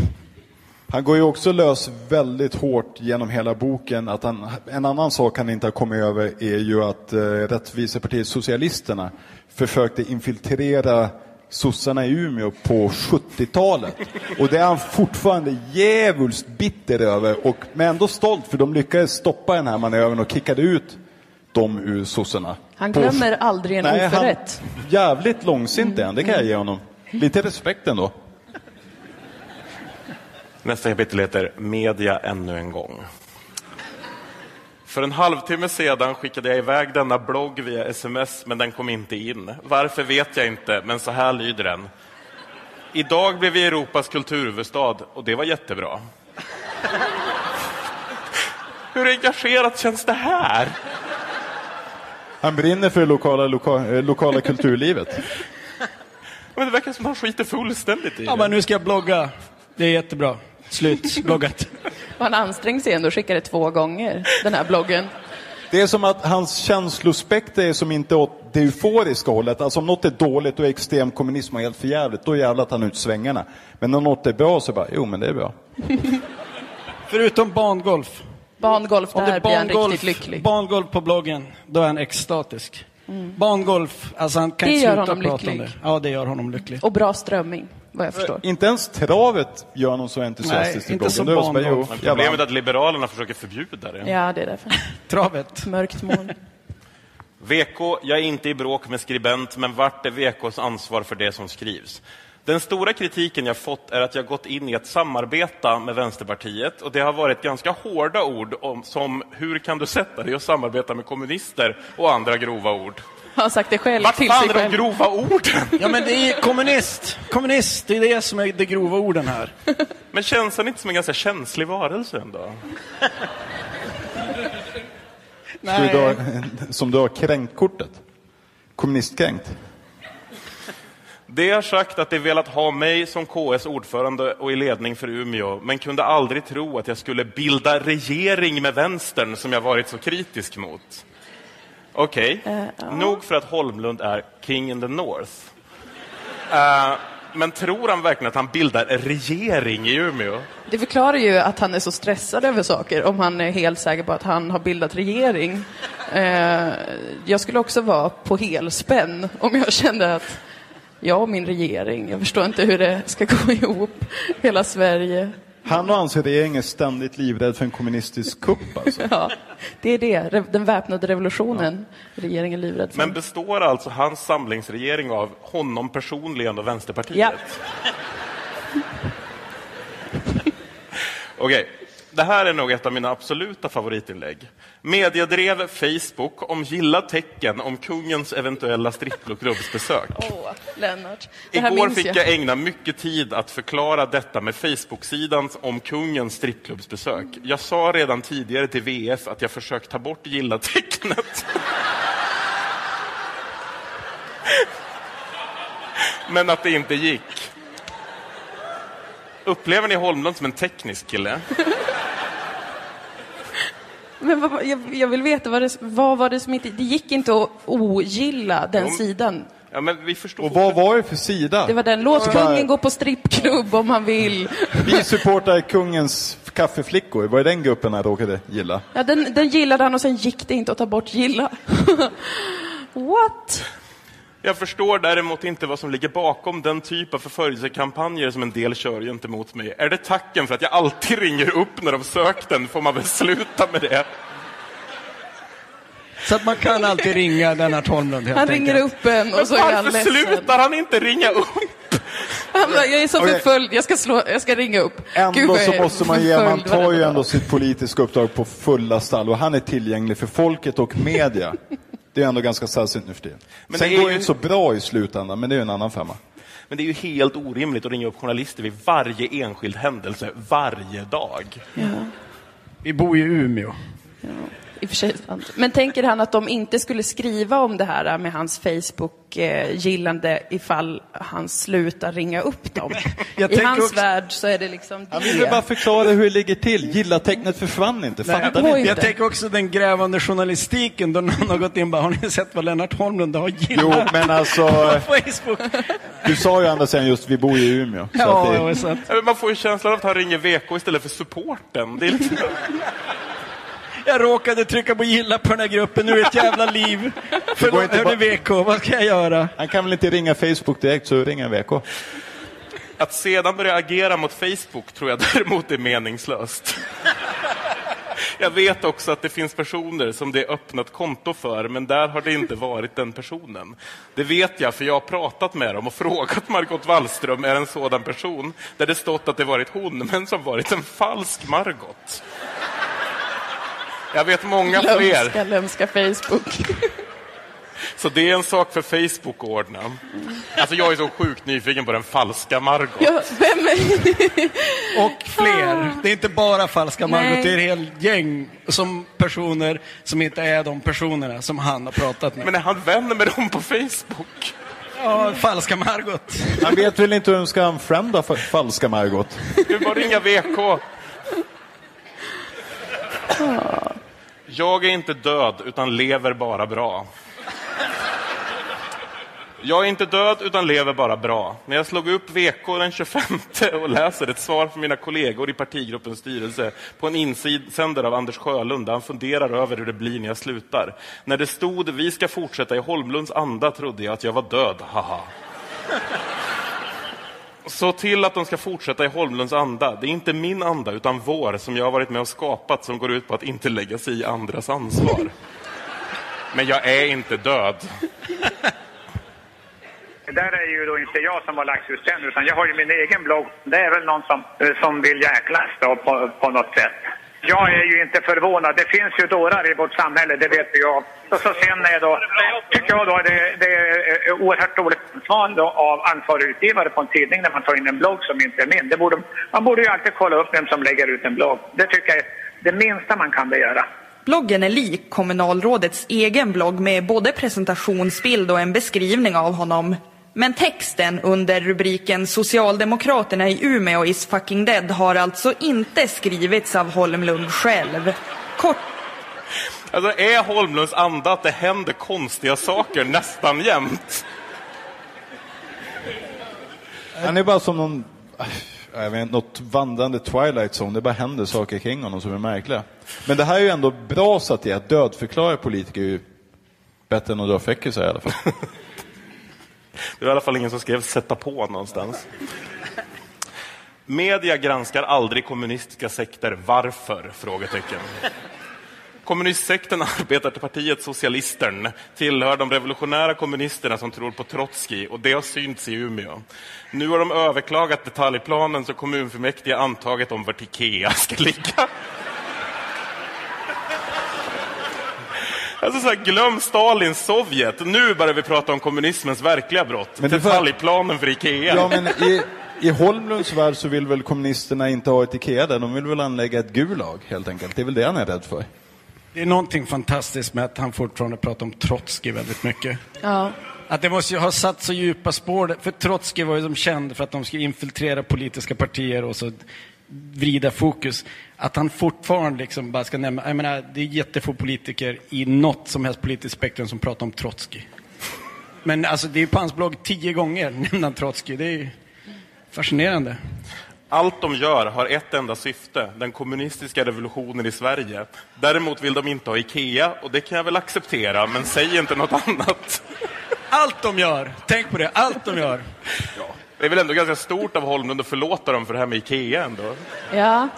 Han går ju också lös väldigt hårt genom hela boken. Att han, en annan sak han inte har kommit över är ju att eh, Rättvisepartiet Socialisterna försökte infiltrera sossarna i Umeå på 70-talet. Och det är han fortfarande djävulskt bitter över, och, men ändå stolt för de lyckades stoppa den här manövern och kickade ut dem ur sossarna. Han På- glömmer aldrig en Nej, han- oförrätt. Jävligt långsint är han, det kan jag ge honom. Lite respekt ändå. Nästa kapitel heter Media ännu en gång. För en halvtimme sedan skickade jag iväg denna blogg via sms, men den kom inte in. Varför vet jag inte, men så här lyder den. Idag blev vi Europas kulturhuvudstad och det var jättebra. Hur engagerat känns det här? Han brinner för det lokala, loka, eh, lokala kulturlivet. Men det verkar som att han skiter fullständigt i Ja, det. men nu ska jag blogga. Det är jättebra. Slut. Bloggat. Och han ansträngde sig ändå och skickade två gånger, den här bloggen. Det är som att hans känslospektra är som inte åt det euforiska hållet. Alltså om något är dåligt och extrem kommunism och helt förjävligt, då jävlar tar han ut svängarna. Men om något är bra så bara, jo men det är bra. Förutom barngolf. Bangolf, det där är blir han riktigt lycklig. barngolf på bloggen, då är han extatisk. Mm. Barngolf, alltså han kan Det inte gör sluta honom prata om lycklig. det. Ja, det gör honom lycklig. Och bra strömming, vad jag förstår. Inte ens travet gör honom så entusiastisk Nej, i inte bloggen. som Det är bara, barngolf. jo, Men problemet är att Liberalerna försöker förbjuda det. Ja, det är därför. Travet. Mörkt moln. VK, jag är inte i bråk med skribent, men vart är VKs ansvar för det som skrivs? Den stora kritiken jag fått är att jag gått in i att samarbeta med Vänsterpartiet och det har varit ganska hårda ord om, som hur kan du sätta dig och samarbeta med kommunister och andra grova ord. Har sagt det själv Vart fan är de grova orden? Ja, men det är kommunist. Kommunist, det är det som är de grova orden här. Men känns han inte som en ganska känslig varelse ändå? Ska du dra, som du har kränkkortet. Kommunistkränkt. Det har sagt att de velat ha mig som KS ordförande och i ledning för Umeå, men kunde aldrig tro att jag skulle bilda regering med vänstern som jag varit så kritisk mot. Okej, nog för att Holmlund är king in the north. Eh, men tror han verkligen att han bildar regering i Umeå? Det förklarar ju att han är så stressad över saker, om han är helt säker på att han har bildat regering. Eh, jag skulle också vara på helspänn om jag kände att jag och min regering, jag förstår inte hur det ska gå ihop, hela Sverige. Han och hans regering är ständigt livrädd för en kommunistisk kupp alltså. Ja, det är det, den väpnade revolutionen regeringen är livrädd för. Men består alltså hans samlingsregering av honom personligen och Vänsterpartiet? Ja. Okej, det här är nog ett av mina absoluta favoritinlägg. Mediedrev Facebook om gilla tecken om kungens eventuella strippklubbsbesök. Åh, Lennart. Igår fick jag ägna mycket tid att förklara detta med Facebook-sidan om kungens strippklubbsbesök. Jag sa redan tidigare till VF att jag försökt ta bort gilla-tecknet. Men att det inte gick. Upplever ni Holmlund som en teknisk kille? Men vad, jag, jag vill veta, vad, det, vad var det som inte... Det gick inte att ogilla den Jo. sidan. Ja, men vi förstår. Och vad var det för sida? Det var den, låt kungen gå på strippklubb om han vill. Vi supportar kungens kaffeflickor. Var det den gruppen han råkade gilla? Ja, den, den gillade han och sen gick det inte att ta bort gilla. What? Jag förstår däremot inte vad som ligger bakom den typ av förföljelsekampanjer som en del kör gentemot mig. Är det tacken för att jag alltid ringer upp när de sökt den får man väl sluta med det. Så att man kan alltid ringa Lennart Holmlund helt Han enkelt. ringer upp en och så är han varför ledsen. slutar han inte ringa upp? Han bara, jag är så förföljd, jag ska, slå, jag ska ringa upp. Gud, Ändå vad så måste man ge, man tar ju ändå sitt politiska uppdrag på fulla stall och han är tillgänglig för folket och media. Det är ändå ganska sällsynt nu för tiden. Men Sen det går ju- det inte så bra i slutändan, men det är en annan femma. Men det är ju helt orimligt att ringa upp journalister vid varje enskild händelse, varje dag. Vi bor ju i Umeå. I och för sig sant. Men tänker han att de inte skulle skriva om det här med hans Facebook-gillande ifall han slutar ringa upp dem? Jag I hans också- värld så är det liksom Jag vill bara det. förklara hur det ligger till. Gilla-tecknet försvann inte, fattar det ni? Jag inte. tänker också den grävande journalistiken då någon har gått in och bara, har ni sett vad Lennart Holmlund har Jo, gillat men alltså, på Facebook? du sa ju andra sidan just vi bor ju i Umeå. Så Ja, att det det. Ja, Man får ju känslan av att han ringer VK istället för supporten. Jag råkade trycka på gilla på den här gruppen, nu är det ett jävla liv. Förlåt, bara- VK, vad ska jag göra? han kan väl inte ringa Facebook direkt, så ringer VK. Att sedan börja agera mot Facebook tror jag däremot är meningslöst. Jag vet också att det finns personer som det är öppnat konto för, men där har det inte varit den personen. Det vet jag, för jag har pratat med dem och frågat Margot Wallström, är en sådan person? Där det stått att det varit hon, men som varit en falsk Margot. Jag vet många fler. Lömska, lömska Facebook. Så det är en sak för Facebook att ordna. Alltså jag är så sjukt nyfiken på den falska Margot. Ja, vem Och fler. Det är inte bara falska Margot, Nej. det är ett helt gäng som personer som inte är de personerna som han har pratat med. Men är han vän med dem på Facebook? Ja, falska Margot. Han vet väl inte hur han ska unfrienda fa- falska Margot? Du bara ringa VK. Jag är inte död, utan lever bara bra. Jag är inte död, utan lever bara bra. När jag slog upp VK den 25 och läser ett svar från mina kollegor i partigruppens styrelse på en insändare av Anders Sjölund där han funderar över hur det blir när jag slutar. När det stod vi ska fortsätta i Holmlunds anda trodde jag att jag var död, haha. Så till att de ska fortsätta i Holmlunds anda. Det är inte min anda, utan vår, som jag har varit med och skapat, som går ut på att inte lägga sig i andras ansvar. Men jag är inte död. Det där är ju då inte jag som har lagt ut den, utan jag har ju min egen blogg. Det är väl någon som, eh, som vill jäklas då på, på något sätt. Jag är ju inte förvånad. Det finns ju dårar i vårt samhälle, det vet vi ju. Och så sen är då, tycker jag då det, det oerhört dåligt ansvar då av ansvarig utgivare på en tidning när man tar in en blogg som inte är min. Det borde, man borde ju alltid kolla upp vem som lägger ut en blogg. Det tycker jag är det minsta man kan begära. Bloggen är lik kommunalrådets egen blogg med både presentationsbild och en beskrivning av honom. Men texten under rubriken Socialdemokraterna i Umeå is fucking dead har alltså inte skrivits av Holmlund själv. Kort Alltså är Holmlunds anda att det händer konstiga saker nästan jämt? Han är bara som någon, jag vet något vandrande Twilight Zone. Det bara händer saker kring honom som är märkliga. Men det här är ju ändå bra så att det är att dödförklara politiker är ju bättre än att dra fräckisar i alla fall. Det var i alla fall ingen som skrev sätta på någonstans. Media granskar aldrig kommunistiska sekter. Varför? Frågetecken. Kommunistsekten Arbetarpartiet Socialistern tillhör de revolutionära kommunisterna som tror på Trotskij och det har synts i Umeå. Nu har de överklagat detaljplanen så kommunfullmäktige antagit om vart Ikea ska ligga. Alltså så här, glöm Stalins Sovjet. Nu börjar vi prata om kommunismens verkliga brott. Men Detaljplanen för Ikea. Ja, men i, i Holmlunds värld så vill väl kommunisterna inte ha ett Ikea där. De vill väl anlägga ett Gulag helt enkelt. Det är väl det han är rädd för. Det är någonting fantastiskt med att han fortfarande pratar om Trotskij väldigt mycket. Ja. Att det måste ju ha satt så djupa spår. För Trotskij var ju som känd för att de skulle infiltrera politiska partier och så vrida fokus. Att han fortfarande liksom bara ska nämna, jag menar, det är jättefå politiker i något som helst politiskt spektrum som pratar om Trotskij. Men alltså det är på hans blogg tio gånger nämner han Trotskij. Det är fascinerande. Allt de gör har ett enda syfte, den kommunistiska revolutionen i Sverige. Däremot vill de inte ha Ikea och det kan jag väl acceptera, men säg inte något annat. Allt de gör, tänk på det, allt de gör. Det är väl ändå ganska stort av Holmlund att förlåta dem för det här med Ikea ändå. Ja.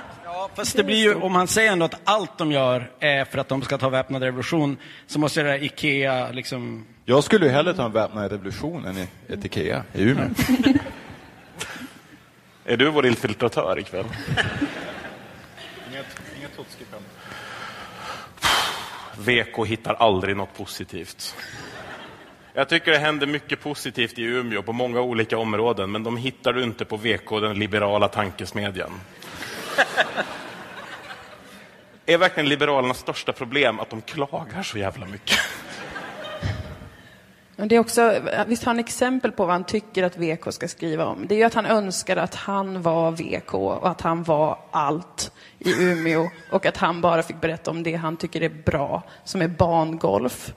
Fast det blir ju, om han säger ändå att allt de gör är för att de ska ta väpnad revolution, så måste det där Ikea liksom... Jag skulle ju hellre ta en väpnad revolution än i ett Ikea i Umeå. Är du vår infiltratör ikväll? VK hittar aldrig något positivt. Jag tycker det händer mycket positivt i Umeå på många olika områden, men de hittar du inte på VK, den liberala tankesmedjan. Är verkligen Liberalernas största problem att de klagar så jävla mycket? Men det är också, visst har han exempel på vad han tycker att VK ska skriva om? Det är ju att han önskar att han var VK och att han var allt i Umeå och att han bara fick berätta om det han tycker är bra, som är bangolf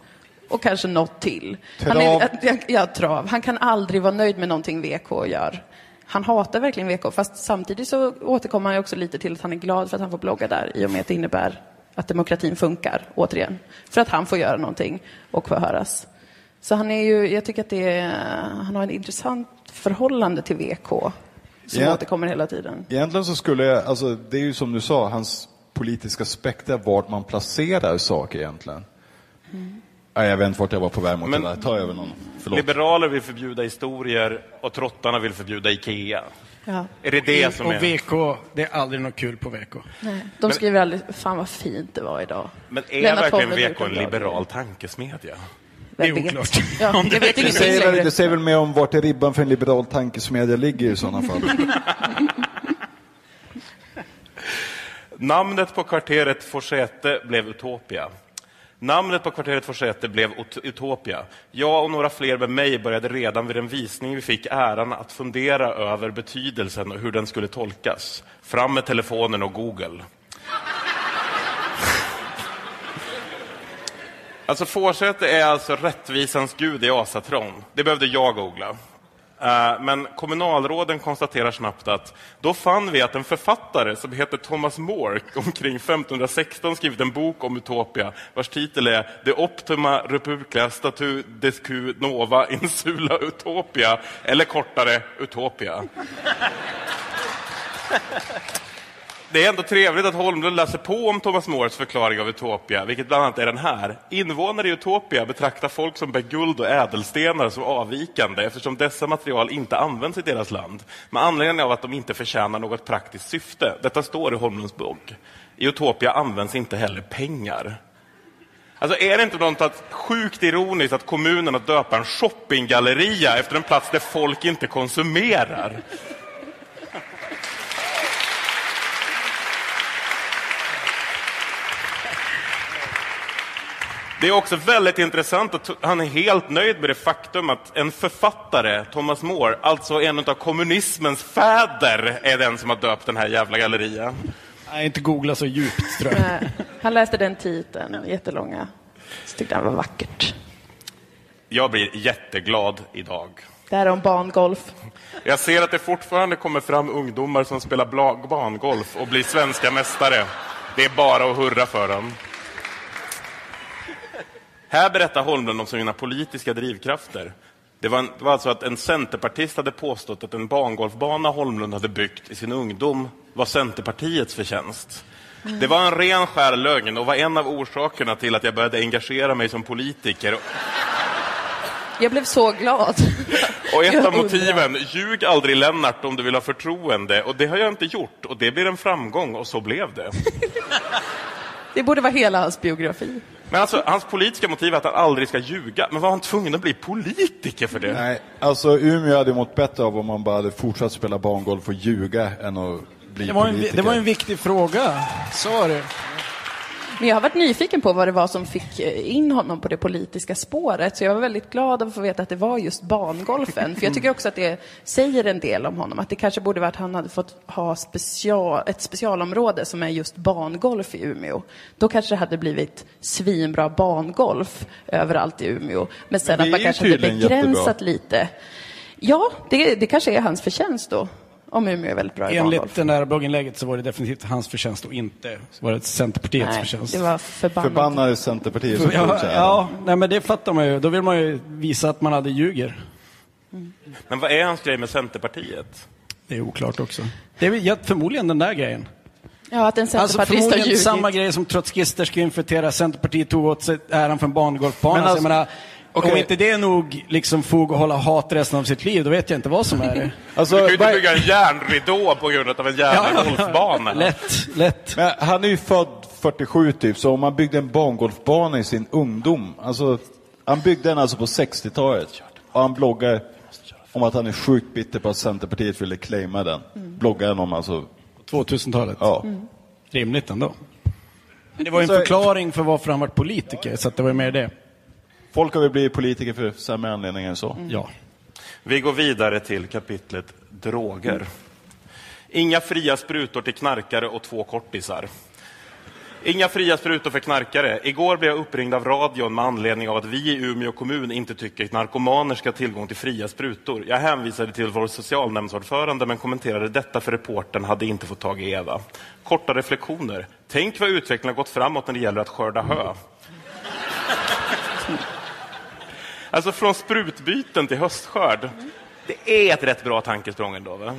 och kanske något till. Han Trav. är, ja, trav. Han kan aldrig vara nöjd med någonting VK gör. Han hatar verkligen VK, fast samtidigt så återkommer han också lite till att han är glad för att han får blogga där i och med att det innebär att demokratin funkar, återigen. För att han får göra någonting och får höras. Så han är ju, jag tycker att det är, han har ett intressant förhållande till VK som Ja. återkommer hela tiden. Egentligen så skulle jag, alltså det är ju som du sa, hans politiska spektra, vart man placerar saker egentligen. Nej, jag vet inte vart jag var på väg mot Men- det där. Ta över någon. Förlåt. Liberaler vill förbjuda historier och trottarna vill förbjuda Ikea. Ja. Är det det som och är... VK, det är aldrig något kul på VK. Nej. De Men- skriver aldrig, fan vad fint det var idag. Men är Lennart verkligen VK en liberal tankesmedja? Det är oklart. Ja, Om det jag vet Det säger, väl, det säger väl mer om vart är ribban för en liberal tankesmedja ligger i sådana fall. Namnet på kvarteret Forsete blev Utopia. Namnet på kvarteret Forsete blev Ut- Utopia. Jag och några fler med mig började redan vid en visning vi fick äran att fundera över betydelsen och hur den skulle tolkas. Fram med telefonen och Google. Alltså Forsete är alltså rättvisans gud i asatron. Det behövde jag googla. Eh, men kommunalråden konstaterar snabbt att då fann vi att en författare som heter Thomas Mork omkring 1516 skrivit en bok om Utopia vars titel är De Optima Republica Statu Descu Nova Insula Utopia eller kortare Utopia. Det är ändå trevligt att Holmlund läser på om Thomas Mores förklaring av Utopia, vilket bland annat är den här. Invånare i Utopia betraktar folk som bär guld och ädelstenar som avvikande eftersom dessa material inte används i deras land med anledning av att de inte förtjänar något praktiskt syfte. Detta står i Holmlunds blogg. I Utopia används inte heller pengar. Alltså är det inte något sjukt ironiskt att kommunen att döpa en shoppinggalleria efter en plats där folk inte konsumerar? Det är också väldigt intressant att han är helt nöjd med det faktum att en författare, Thomas More, alltså en av kommunismens fäder, är den som har döpt den här jävla gallerian. Nej, inte googla så djupt tror jag. Nej, Han läste den titeln, jättelånga. Så tyckte han var vackert. Jag blir jätteglad idag. Det här är om bangolf. Jag ser att det fortfarande kommer fram ungdomar som spelar bangolf och blir svenska mästare. Det är bara att hurra för dem. Här berättar Holmlund om sina politiska drivkrafter. Det var, en, det var alltså att en centerpartist hade påstått att en bangolfbana Holmlund hade byggt i sin ungdom var Centerpartiets förtjänst. Det var en ren skär lögn och var en av orsakerna till att jag började engagera mig som politiker. Jag blev så glad. Och ett av motiven, ljug aldrig Lennart om du vill ha förtroende. Och det har jag inte gjort. Och det blir en framgång och så blev det. Det borde vara hela hans biografi. Men alltså, hans politiska motiv är att han aldrig ska ljuga. Men var han tvungen att bli politiker för det? Nej, alltså Umeå hade mått bättre av om man bara hade fortsatt spela bangolf och ljuga än att bli Det var, en, politiker. det var en viktig fråga. Så var det. Men jag har varit nyfiken på vad det var som fick eh, in honom på det politiska spåret. Så jag var väldigt glad att få veta att det var just bangolfen. För jag tycker också att det säger en del om honom. Att det kanske borde vara att han hade fått ha special, ett specialområde som är just bangolf i Umeå. Då kanske det hade blivit svinbra bangolf överallt i Umeå. Men sen Men att man kanske hade begränsat jättebra. lite. Ja, det, det kanske är hans förtjänst då. Om Umeå är väldigt bra i Enligt bangolf. det där blogginlägget så var det definitivt hans förtjänst och inte så var det Centerpartiets Nej, förtjänst. det var förbannat. Förbannade Centerpartiet tog Ja, ja nej, men det fattar man ju. Då vill man ju visa att man hade ljuger. Men vad är hans grej med Centerpartiet? Det är oklart också. Det är ja, förmodligen den där grejen. Ja, att en Alltså centerpartist har förmodligen ljugit. samma grej som trotskister ska infiltrera. Centerpartiet tog åt sig äran för en alltså- menar, okej. Om inte det är nog liksom fog att hålla hat resten av sitt liv, då vet jag inte vad som är det. Alltså, Du kan ju inte bygga en järnridå på grund av en jävla golfbana. Lätt, lätt. Men han är ju född 47 typ, så om man byggde en bangolfbana i sin ungdom, alltså han byggde den alltså på 60-talet. Och han bloggar om att han är sjukt bitter på att Centerpartiet ville claima den. Bloggar han om alltså, 2000-talet. ja. Rimligt ändå. Men det var ju en förklaring för varför han var politiker, så att det var ju mer det. Folk har väl blivit politiker för sämre anledningar än så. Ja. Vi går vidare till kapitlet droger. Inga fria sprutor till knarkare och två kortisar. Inga fria sprutor för knarkare. Igår blev jag uppringd av radion med anledning av att vi i Umeå kommun inte tycker att narkomaner ska ha tillgång till fria sprutor. Jag hänvisade till vår socialnämndsordförande men kommenterade detta för reporten hade inte fått tag i Eva. Korta reflektioner. Tänk vad utvecklingen har gått framåt när det gäller att skörda hö. Alltså från sprutbyten till höstskörd. Det är ett rätt bra tankesprång ändå. Va?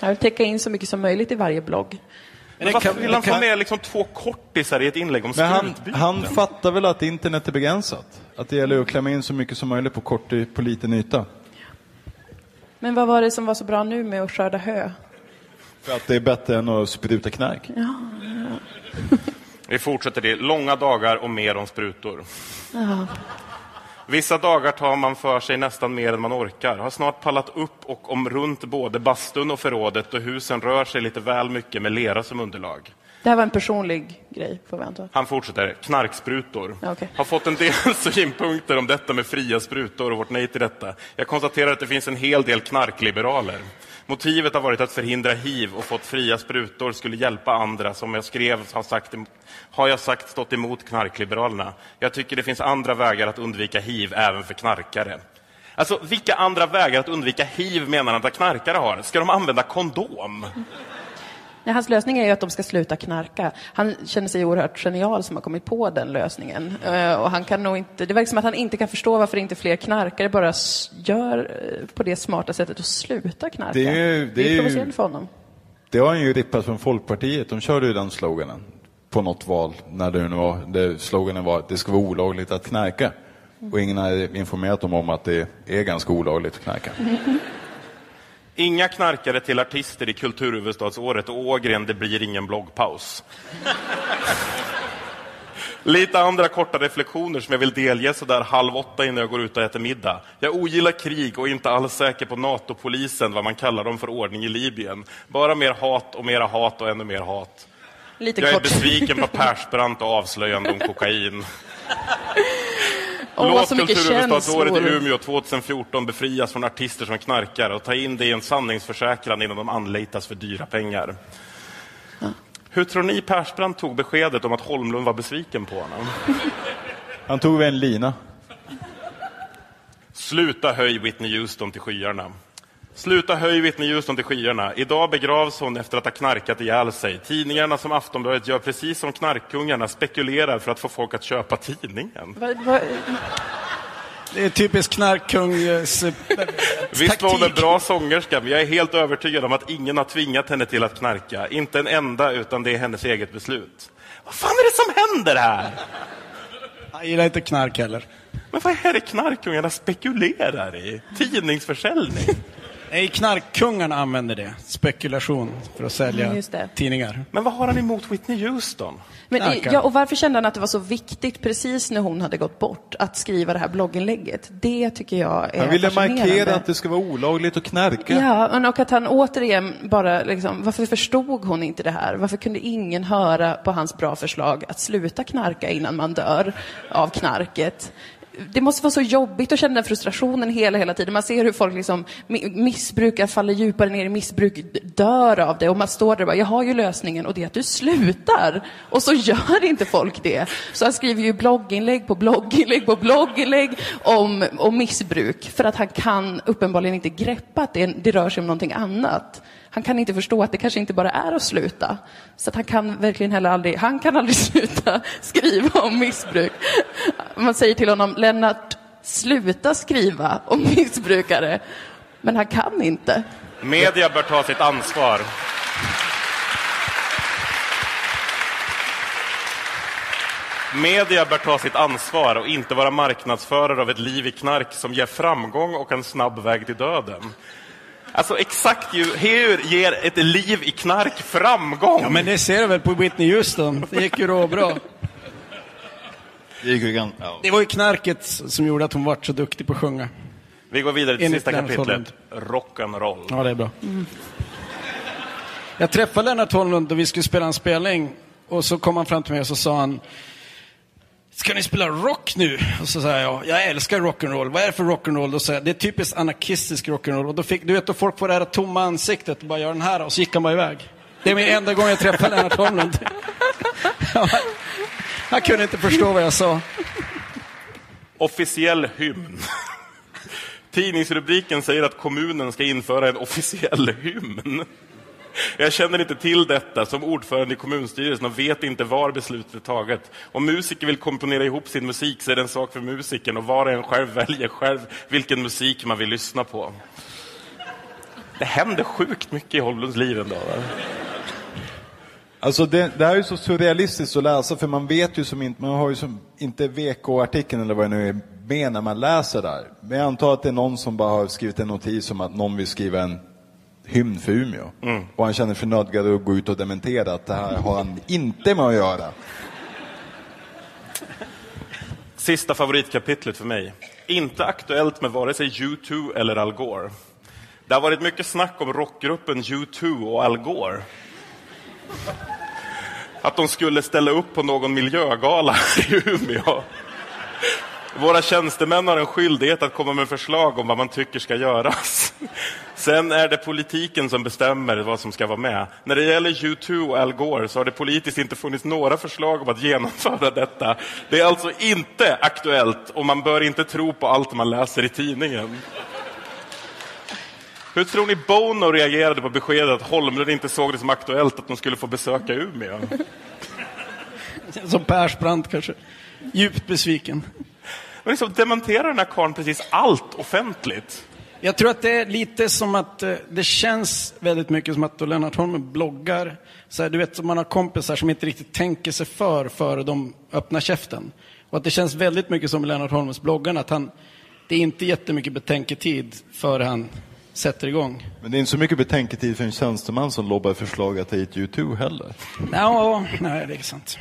Jag vill täcka in så mycket som möjligt i varje blogg. Men varför vill han få med liksom två kortisar i ett inlägg om Men han, sprutbyten? han fattar väl att internet är begränsat? Att det gäller att klämma in så mycket som möjligt på kort på liten yta. Men vad var det som var så bra nu med att skörda hö? För att det är bättre än att spruta knark. Ja, Vi fortsätter det. Långa dagar och mer om sprutor. Ja. Vissa dagar tar man för sig nästan mer än man orkar. Har snart pallat upp och om runt både bastun och förrådet och husen rör sig lite väl mycket med lera som underlag. Det här var en personlig grej, får vi anta. Han fortsätter. Knarksprutor. Okej. Har fått en del synpunkter om detta med fria sprutor och vårt nej till detta. Jag konstaterar att det finns en hel del knarkliberaler. Motivet har varit att förhindra hiv och fått fria sprutor skulle hjälpa andra. Som jag skrev har, sagt, har jag sagt stått emot knarkliberalerna. Jag tycker det finns andra vägar att undvika hiv även för knarkare. Alltså, vilka andra vägar att undvika hiv menar han att knarkare har? Ska de använda kondom? Nej, hans lösning är ju att de ska sluta knarka. Han känner sig oerhört genial som har kommit på den lösningen. Eh, Och han kan nog inte, det verkar som att han inte kan förstå varför inte fler knarkare bara gör eh, på det smarta sättet att sluta knarka. Det är ju- det är ju- provocerande för honom. Det har han ju rippat från Folkpartiet. De körde ju den sloganen på något val. När det nu var, det sloganen var att det ska vara olagligt att knarka. Och ingen har informerat dem om att det är ganska olagligt att knarka. Inga knarkare till artister i kulturhuvudstadsåret och Ågren, det blir ingen bloggpaus. Lite andra korta reflektioner som jag vill delge sådär halv åtta innan jag går ut och äter middag. Jag ogillar krig och är inte alls säker på NATO-polisen, vad man kallar dem för ordning i Libyen. Bara mer hat och mera hat och ännu mer hat. Lite jag är kort. besviken på Persbrandt och avslöjande om kokain. Åh, Låt Kulturhuvudstadsåret i. Umeå 2014 befrias från artister som knarkar och ta in det i en sanningsförsäkran innan de anlitas för dyra pengar. Hur tror ni Persbrandt tog beskedet om att Holmlund var besviken på honom? Han tog väl en lina. Sluta höj Whitney Houston till skyarna. Sluta höj Houston till skyarna. Idag begravs hon efter att ha knarkat ihjäl sig. Tidningarna som Aftonbladet gör precis som knarkkungarna spekulerar för att få folk att köpa tidningen. Vad- vad- Det är typiskt knarkkungs... eh, Visst var hon en bra sångerska, men jag är helt övertygad om att ingen har tvingat henne till att knarka. Inte en enda, utan det är hennes eget beslut. Vad fan är det som händer här? Jag gillar inte knark heller. Men vad är det knarkungarna spekulerar i? Tidningsförsäljning? Nej, knarkkungarna använder det. Spekulation för att sälja det. tidningar. Men vad har han emot Whitney Houston? Men, ja, och varför kände han att det var så viktigt precis när hon hade gått bort att skriva det här blogginlägget? Det tycker jag är Han ville markera att det ska vara olagligt att knarka. Ja, men och att han återigen bara liksom, varför förstod hon inte det här? Varför kunde ingen höra på hans bra förslag att sluta knarka innan man dör av knarket? Det måste vara så jobbigt att känna den frustrationen hela, hela tiden. Man ser hur folk liksom missbrukar, faller djupare ner i missbruk, dör av det och man står där och bara, jag har ju lösningen och det är att du slutar. Och så gör inte folk det. Så han skriver ju blogginlägg på blogginlägg på blogginlägg om, om missbruk för att han kan uppenbarligen inte greppa att det, det rör sig om någonting annat. Han kan inte förstå att det kanske inte bara är att sluta. Så att han kan verkligen heller aldrig, han kan aldrig sluta skriva om missbruk. Man säger till honom, Lennart, sluta skriva om missbrukare. Men han kan inte. Media bör ta sitt ansvar. Media bör ta sitt ansvar och inte vara marknadsförare av ett liv i knark som ger framgång och en snabb väg till döden. Alltså exakt ju, hur ger ett liv i knark framgång? Ja, men det ser du väl på Whitney Houston. Det gick ju råbra. Det gick ju gan- ja. Det var ju knarket som gjorde att hon var så duktig på att sjunga. Vi går vidare till Enligt sista Lennart kapitlet. Rock'n'roll. Ja, det är bra. Jag träffade Lennart Holmlund då vi skulle spela en spelning. Och så kom han fram till mig och så sa han Ska ni spela rock nu? Och så sa jag, jag älskar rock'n'roll. Vad är det för rock'n'roll? Då sa jag, det är typiskt anarkistisk rock'n'roll. Och då fick, du vet, då folk får det här tomma ansiktet och bara gör den här och så gick han bara iväg. Det är min enda gång jag träffar Lennart Holmlund. Han kunde inte förstå vad jag sa. Officiell hymn. Tidningsrubriken säger att kommunen ska införa en officiell hymn. Jag känner inte till detta som ordförande i kommunstyrelsen och vet inte var beslutet är taget. Om musiker vill komponera ihop sin musik så är det en sak för musiken och var och en själv väljer själv vilken musik man vill lyssna på. Det händer sjukt mycket i Holmlunds liv ändå. Va? Alltså det, det här är ju så surrealistiskt att läsa för man vet ju som inte, man har ju som inte VK-artikeln eller vad det nu är med när man läser där. Men jag antar att det är någon som bara har skrivit en notis om att någon vill skriva en hymn för Umeå. Mm. Och han känner sig nödgad att gå ut och dementera att det här har han inte med att göra. Sista favoritkapitlet för mig. Inte aktuellt med vare sig U2 eller Al Gore. Det har varit mycket snack om rockgruppen U2 och Al Gore. Att de skulle ställa upp på någon miljögala i Umeå. Våra tjänstemän har en skyldighet att komma med förslag om vad man tycker ska göras. Sen är det politiken som bestämmer vad som ska vara med. När det gäller U2 och Al Gore så har det politiskt inte funnits några förslag om att genomföra detta. Det är alltså inte aktuellt och man bör inte tro på allt man läser i tidningen. Hur tror ni Bono reagerade på beskedet att Holmlund inte såg det som aktuellt att de skulle få besöka Umeå? Som Persbrandt kanske. Djupt besviken. Men liksom dementerar den här karln precis allt offentligt? Jag tror att det är lite som att eh, det känns väldigt mycket som att Lennart Holm bloggar, så här, du vet, man har kompisar som inte riktigt tänker sig för före de öppnar käften. Och att det känns väldigt mycket som Lennart Holms bloggarna, att han, det är inte jättemycket betänketid före han sätter igång. Men det är inte så mycket betänketid för en tjänsteman som lobbar förslag att ta hit U2 heller. Ja, nej, det är sant.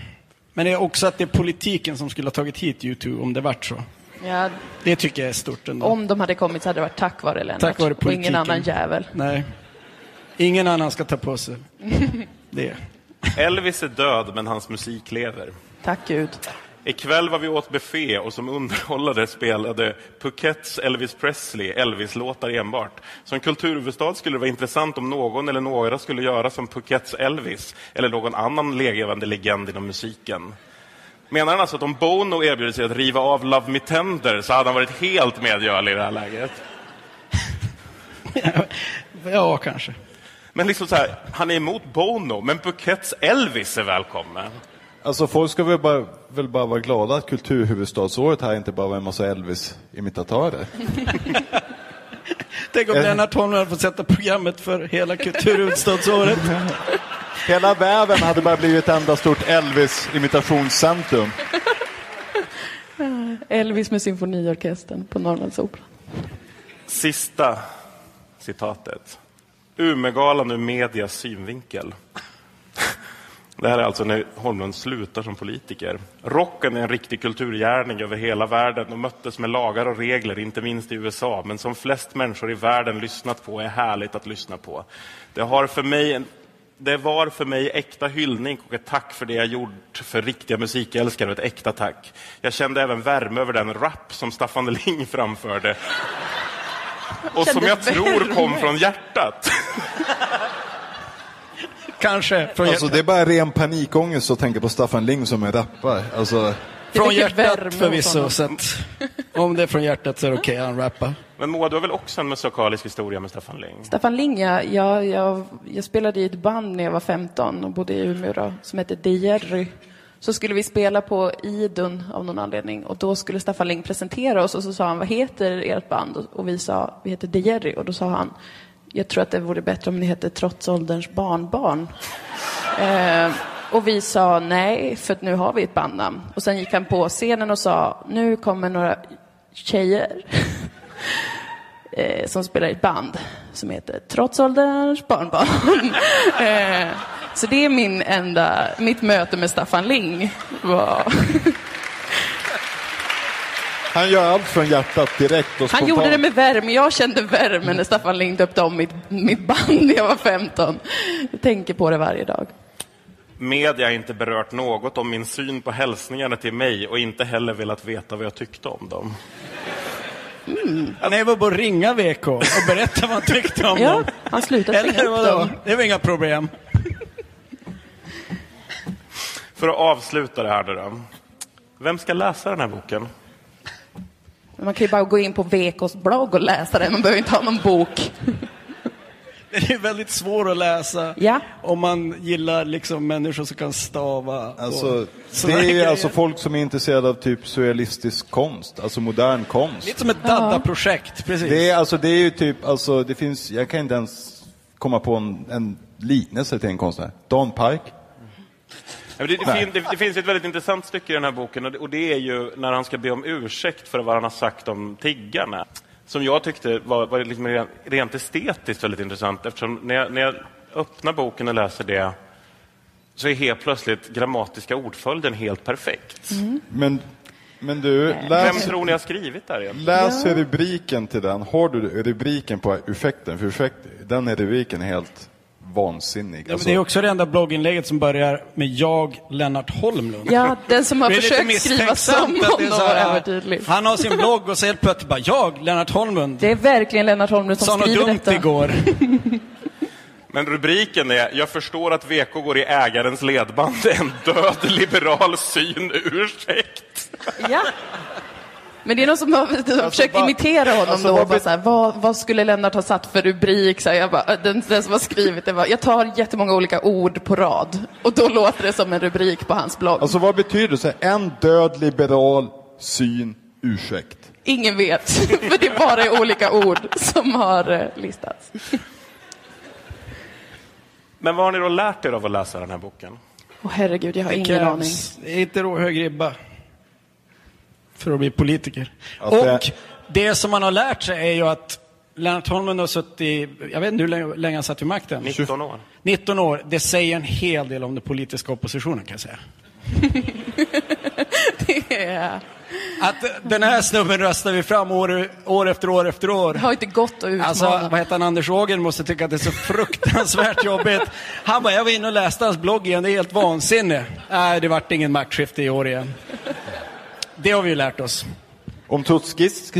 Men det är också att det är politiken som skulle ha tagit hit U2 om det vart så. Ja, Det tycker jag är stort ändå. om de hade kommit så hade det varit tack vare Lennart Tack vare och politiken. ingen annan jävel. Nej. Ingen annan ska ta på sig det. Elvis är död, men hans musik lever. Tack Gud. Ikväll var vi åt buffé och som underhållare spelade Phukets Elvis Presley Elvis-låtar enbart. Som kulturhuvudstad skulle det vara intressant om någon eller några skulle göra som Phukets Elvis eller någon annan levande legend inom musiken. Menar han alltså att om Bono erbjuder sig att riva av Love Me Tender så hade han varit helt medgörlig i det här läget? Ja, kanske. Men liksom så här, han är emot Bono, men Phukets Elvis är välkommen. Alltså folk ska väl bara, väl bara vara glada att kulturhuvudstadsåret här inte bara var en massa Elvis-imitatörer. Tänk om Eh. Lennart Holm hade fått sätta programmet för hela kulturhuvudstadsåret. Hela världen hade bara blivit ett enda stort Elvis-imitationscentrum. Elvis med symfoniorkestern på Norrlandsoperan. Sista citatet. Umegalan ur medias synvinkel. Det här är alltså när Holmlund slutar som politiker. Rocken är en riktig kulturgärning över hela världen och möttes med lagar och regler, inte minst i USA, men som flest människor i världen lyssnat på är härligt att lyssna på. Det, har för mig det var för mig äkta hyllning och ett tack för det jag gjort för riktiga musikälskare ett äkta tack. Jag kände även värme över den rap som Staffan Ling framförde och som jag tror kom från hjärtat. Kanske. Från Alltså det är bara ren panikångest att tänka på Staffan Ling som en rappare. Alltså, Från hjärtat förvisso, så att om det är från hjärtat så är det okej, han rappar. Men Moa, du har väl också en musikalisk historia med Staffan Ling? Staffan Ling, ja, jag, jag, jag spelade i ett band när jag var 15 och bodde i Umeå då, som hette De Jerry. Så skulle vi spela på Idun av någon anledning och då skulle Staffan Ling presentera oss och så sa han, vad heter ert band? Och- Och vi sa, vi heter De Jerry och då sa han, jag tror att det vore bättre om ni hette Trots ålderns barnbarn. Eh, och vi sa nej, för att nu har vi ett bandnamn. Och sen gick han på scenen och sa, nu kommer några tjejer eh, som spelar i ett band som heter Trots ålderns barnbarn. eh, så det är min enda, mitt möte med Staffan Ling. Var, han gör allt från hjärtat direkt och han gjorde det med värme. Jag kände värme när Staffan Ling döpte om mitt, mitt band när jag var 15. Jag tänker på det varje dag. Media har inte berört något om min syn på hälsningarna till mig och inte heller velat veta vad jag tyckte om dem. Nej, det var bara att ringa VK och berätta vad han tyckte om Ja, dem. han slutade Eller upp vadå? dem. Det var inga problem. För att avsluta det här nu då. Vem ska läsa den här boken? Man kan ju bara gå in på VKs blogg och läsa den. Man behöver inte ha någon bok. Den är väldigt svår att läsa Ja. om man gillar liksom människor som kan stava. Alltså, det är ju grejer. alltså folk som är intresserade av typ surrealistisk konst, alltså modern konst. Lite som ett Dada-projekt, precis. Det är, alltså, det är ju typ, alltså, det finns, jag kan inte ens komma på en, en liknelse till en konstnär. Dan Park. Det, det, fin, det, det finns ett väldigt intressant stycke i den här boken och det, och det är ju när han ska be om ursäkt för vad han har sagt om tiggarna. Som jag tyckte var, var liksom rent, rent estetiskt väldigt intressant eftersom när jag, när jag öppnar boken och läser det så är helt plötsligt grammatiska ordföljden helt perfekt. Men Men du, Vem läs, tror ni har skrivit där egentligen? läs rubriken till den. Har du rubriken på ursäkten? För ursäkt, den är rubriken är helt vansinnig. Ja, men Alltså, det är också det enda blogginlägget som börjar med jag, Lennart Holmlund. Ja, den som har försökt skriva som honom var övertydlig. Han har sin blogg och så helt plötsligt bara jag, Lennart Holmlund. Det är verkligen Lennart Holmlund som skriver dumt detta. igår. Men rubriken är “Jag förstår att VK går i ägarens ledband. En död liberal syn ursäkt”. Ja. Men det är någon som har försökt bara- imitera honom alltså, då. Bara bet- så här, vad, vad skulle Lennart ha satt för rubrik? Så här, jag bara, den, den som har skrivit det var, jag tar jättemånga olika ord på rad. Och då låter det som en rubrik på hans blogg. alltså vad betyder det? Så här, En död liberal syn ursäkt. Ingen vet, för det bara är olika ord som har eh, listats. Men vad har ni då lärt er av att läsa den här boken? Åh herregud, jag har Det ingen aning. inte råhög ribba för att bli politiker. Alltså, och jag- det som man har lärt sig är ju att Lennart Holmlund har suttit, jag vet inte hur länge, länge han satt vid makten. 19 år. 19 år. Det säger en hel del om den politiska oppositionen kan jag säga. Det är- Att den här snubben röstar vi fram år, år efter år efter år. det har inte gått att utmana. Alltså, vad heter han, Anders Ågren måste tycka att det är så fruktansvärt jobbigt. Han bara, jag var inne och läste hans blogg igen, det är helt vansinne. Nej, det vart ingen maktskifte i år igen. Det har vi ju lärt oss. Om trotskist,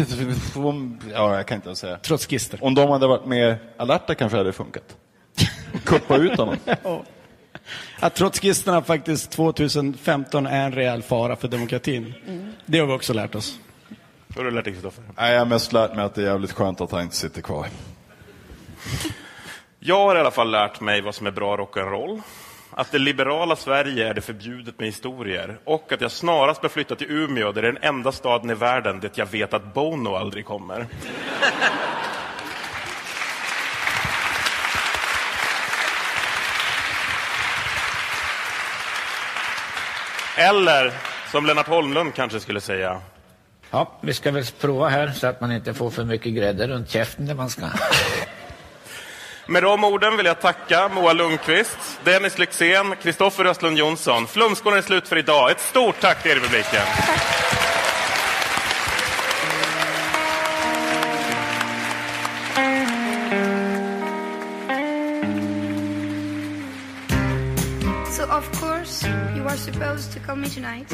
om, ja jag kan inte säga. Trotskister. Om de hade varit mer alerta kanske hade det funkat. Kuppa ut honom. Att trotskisterna faktiskt 2015 är en rejäl fara för demokratin. Det har vi också lärt oss. Vad har du lärt dig Kristoffer? Jag har mest lärt mig att det är jävligt skönt att han inte sitter kvar. Jag har i alla fall lärt mig vad som är bra rock'n'roll. Att det liberala Sverige är det förbjudet med historier. Och att jag snarast bör flytta till Umeå, där det är den enda staden i världen dit jag vet att Bono aldrig kommer. Eller, som Lennart Holmlund kanske skulle säga, Ja, vi ska väl prova här så att man inte får för mycket grädde runt käften när man ska... Med de orden vill jag tacka Moa Lundqvist, Dennis Lyxzén, Kristoffer Östlund Jonsson. Flumskolan är slut för idag. Ett stort tack till er i publiken. So of course you are supposed to call me tonight.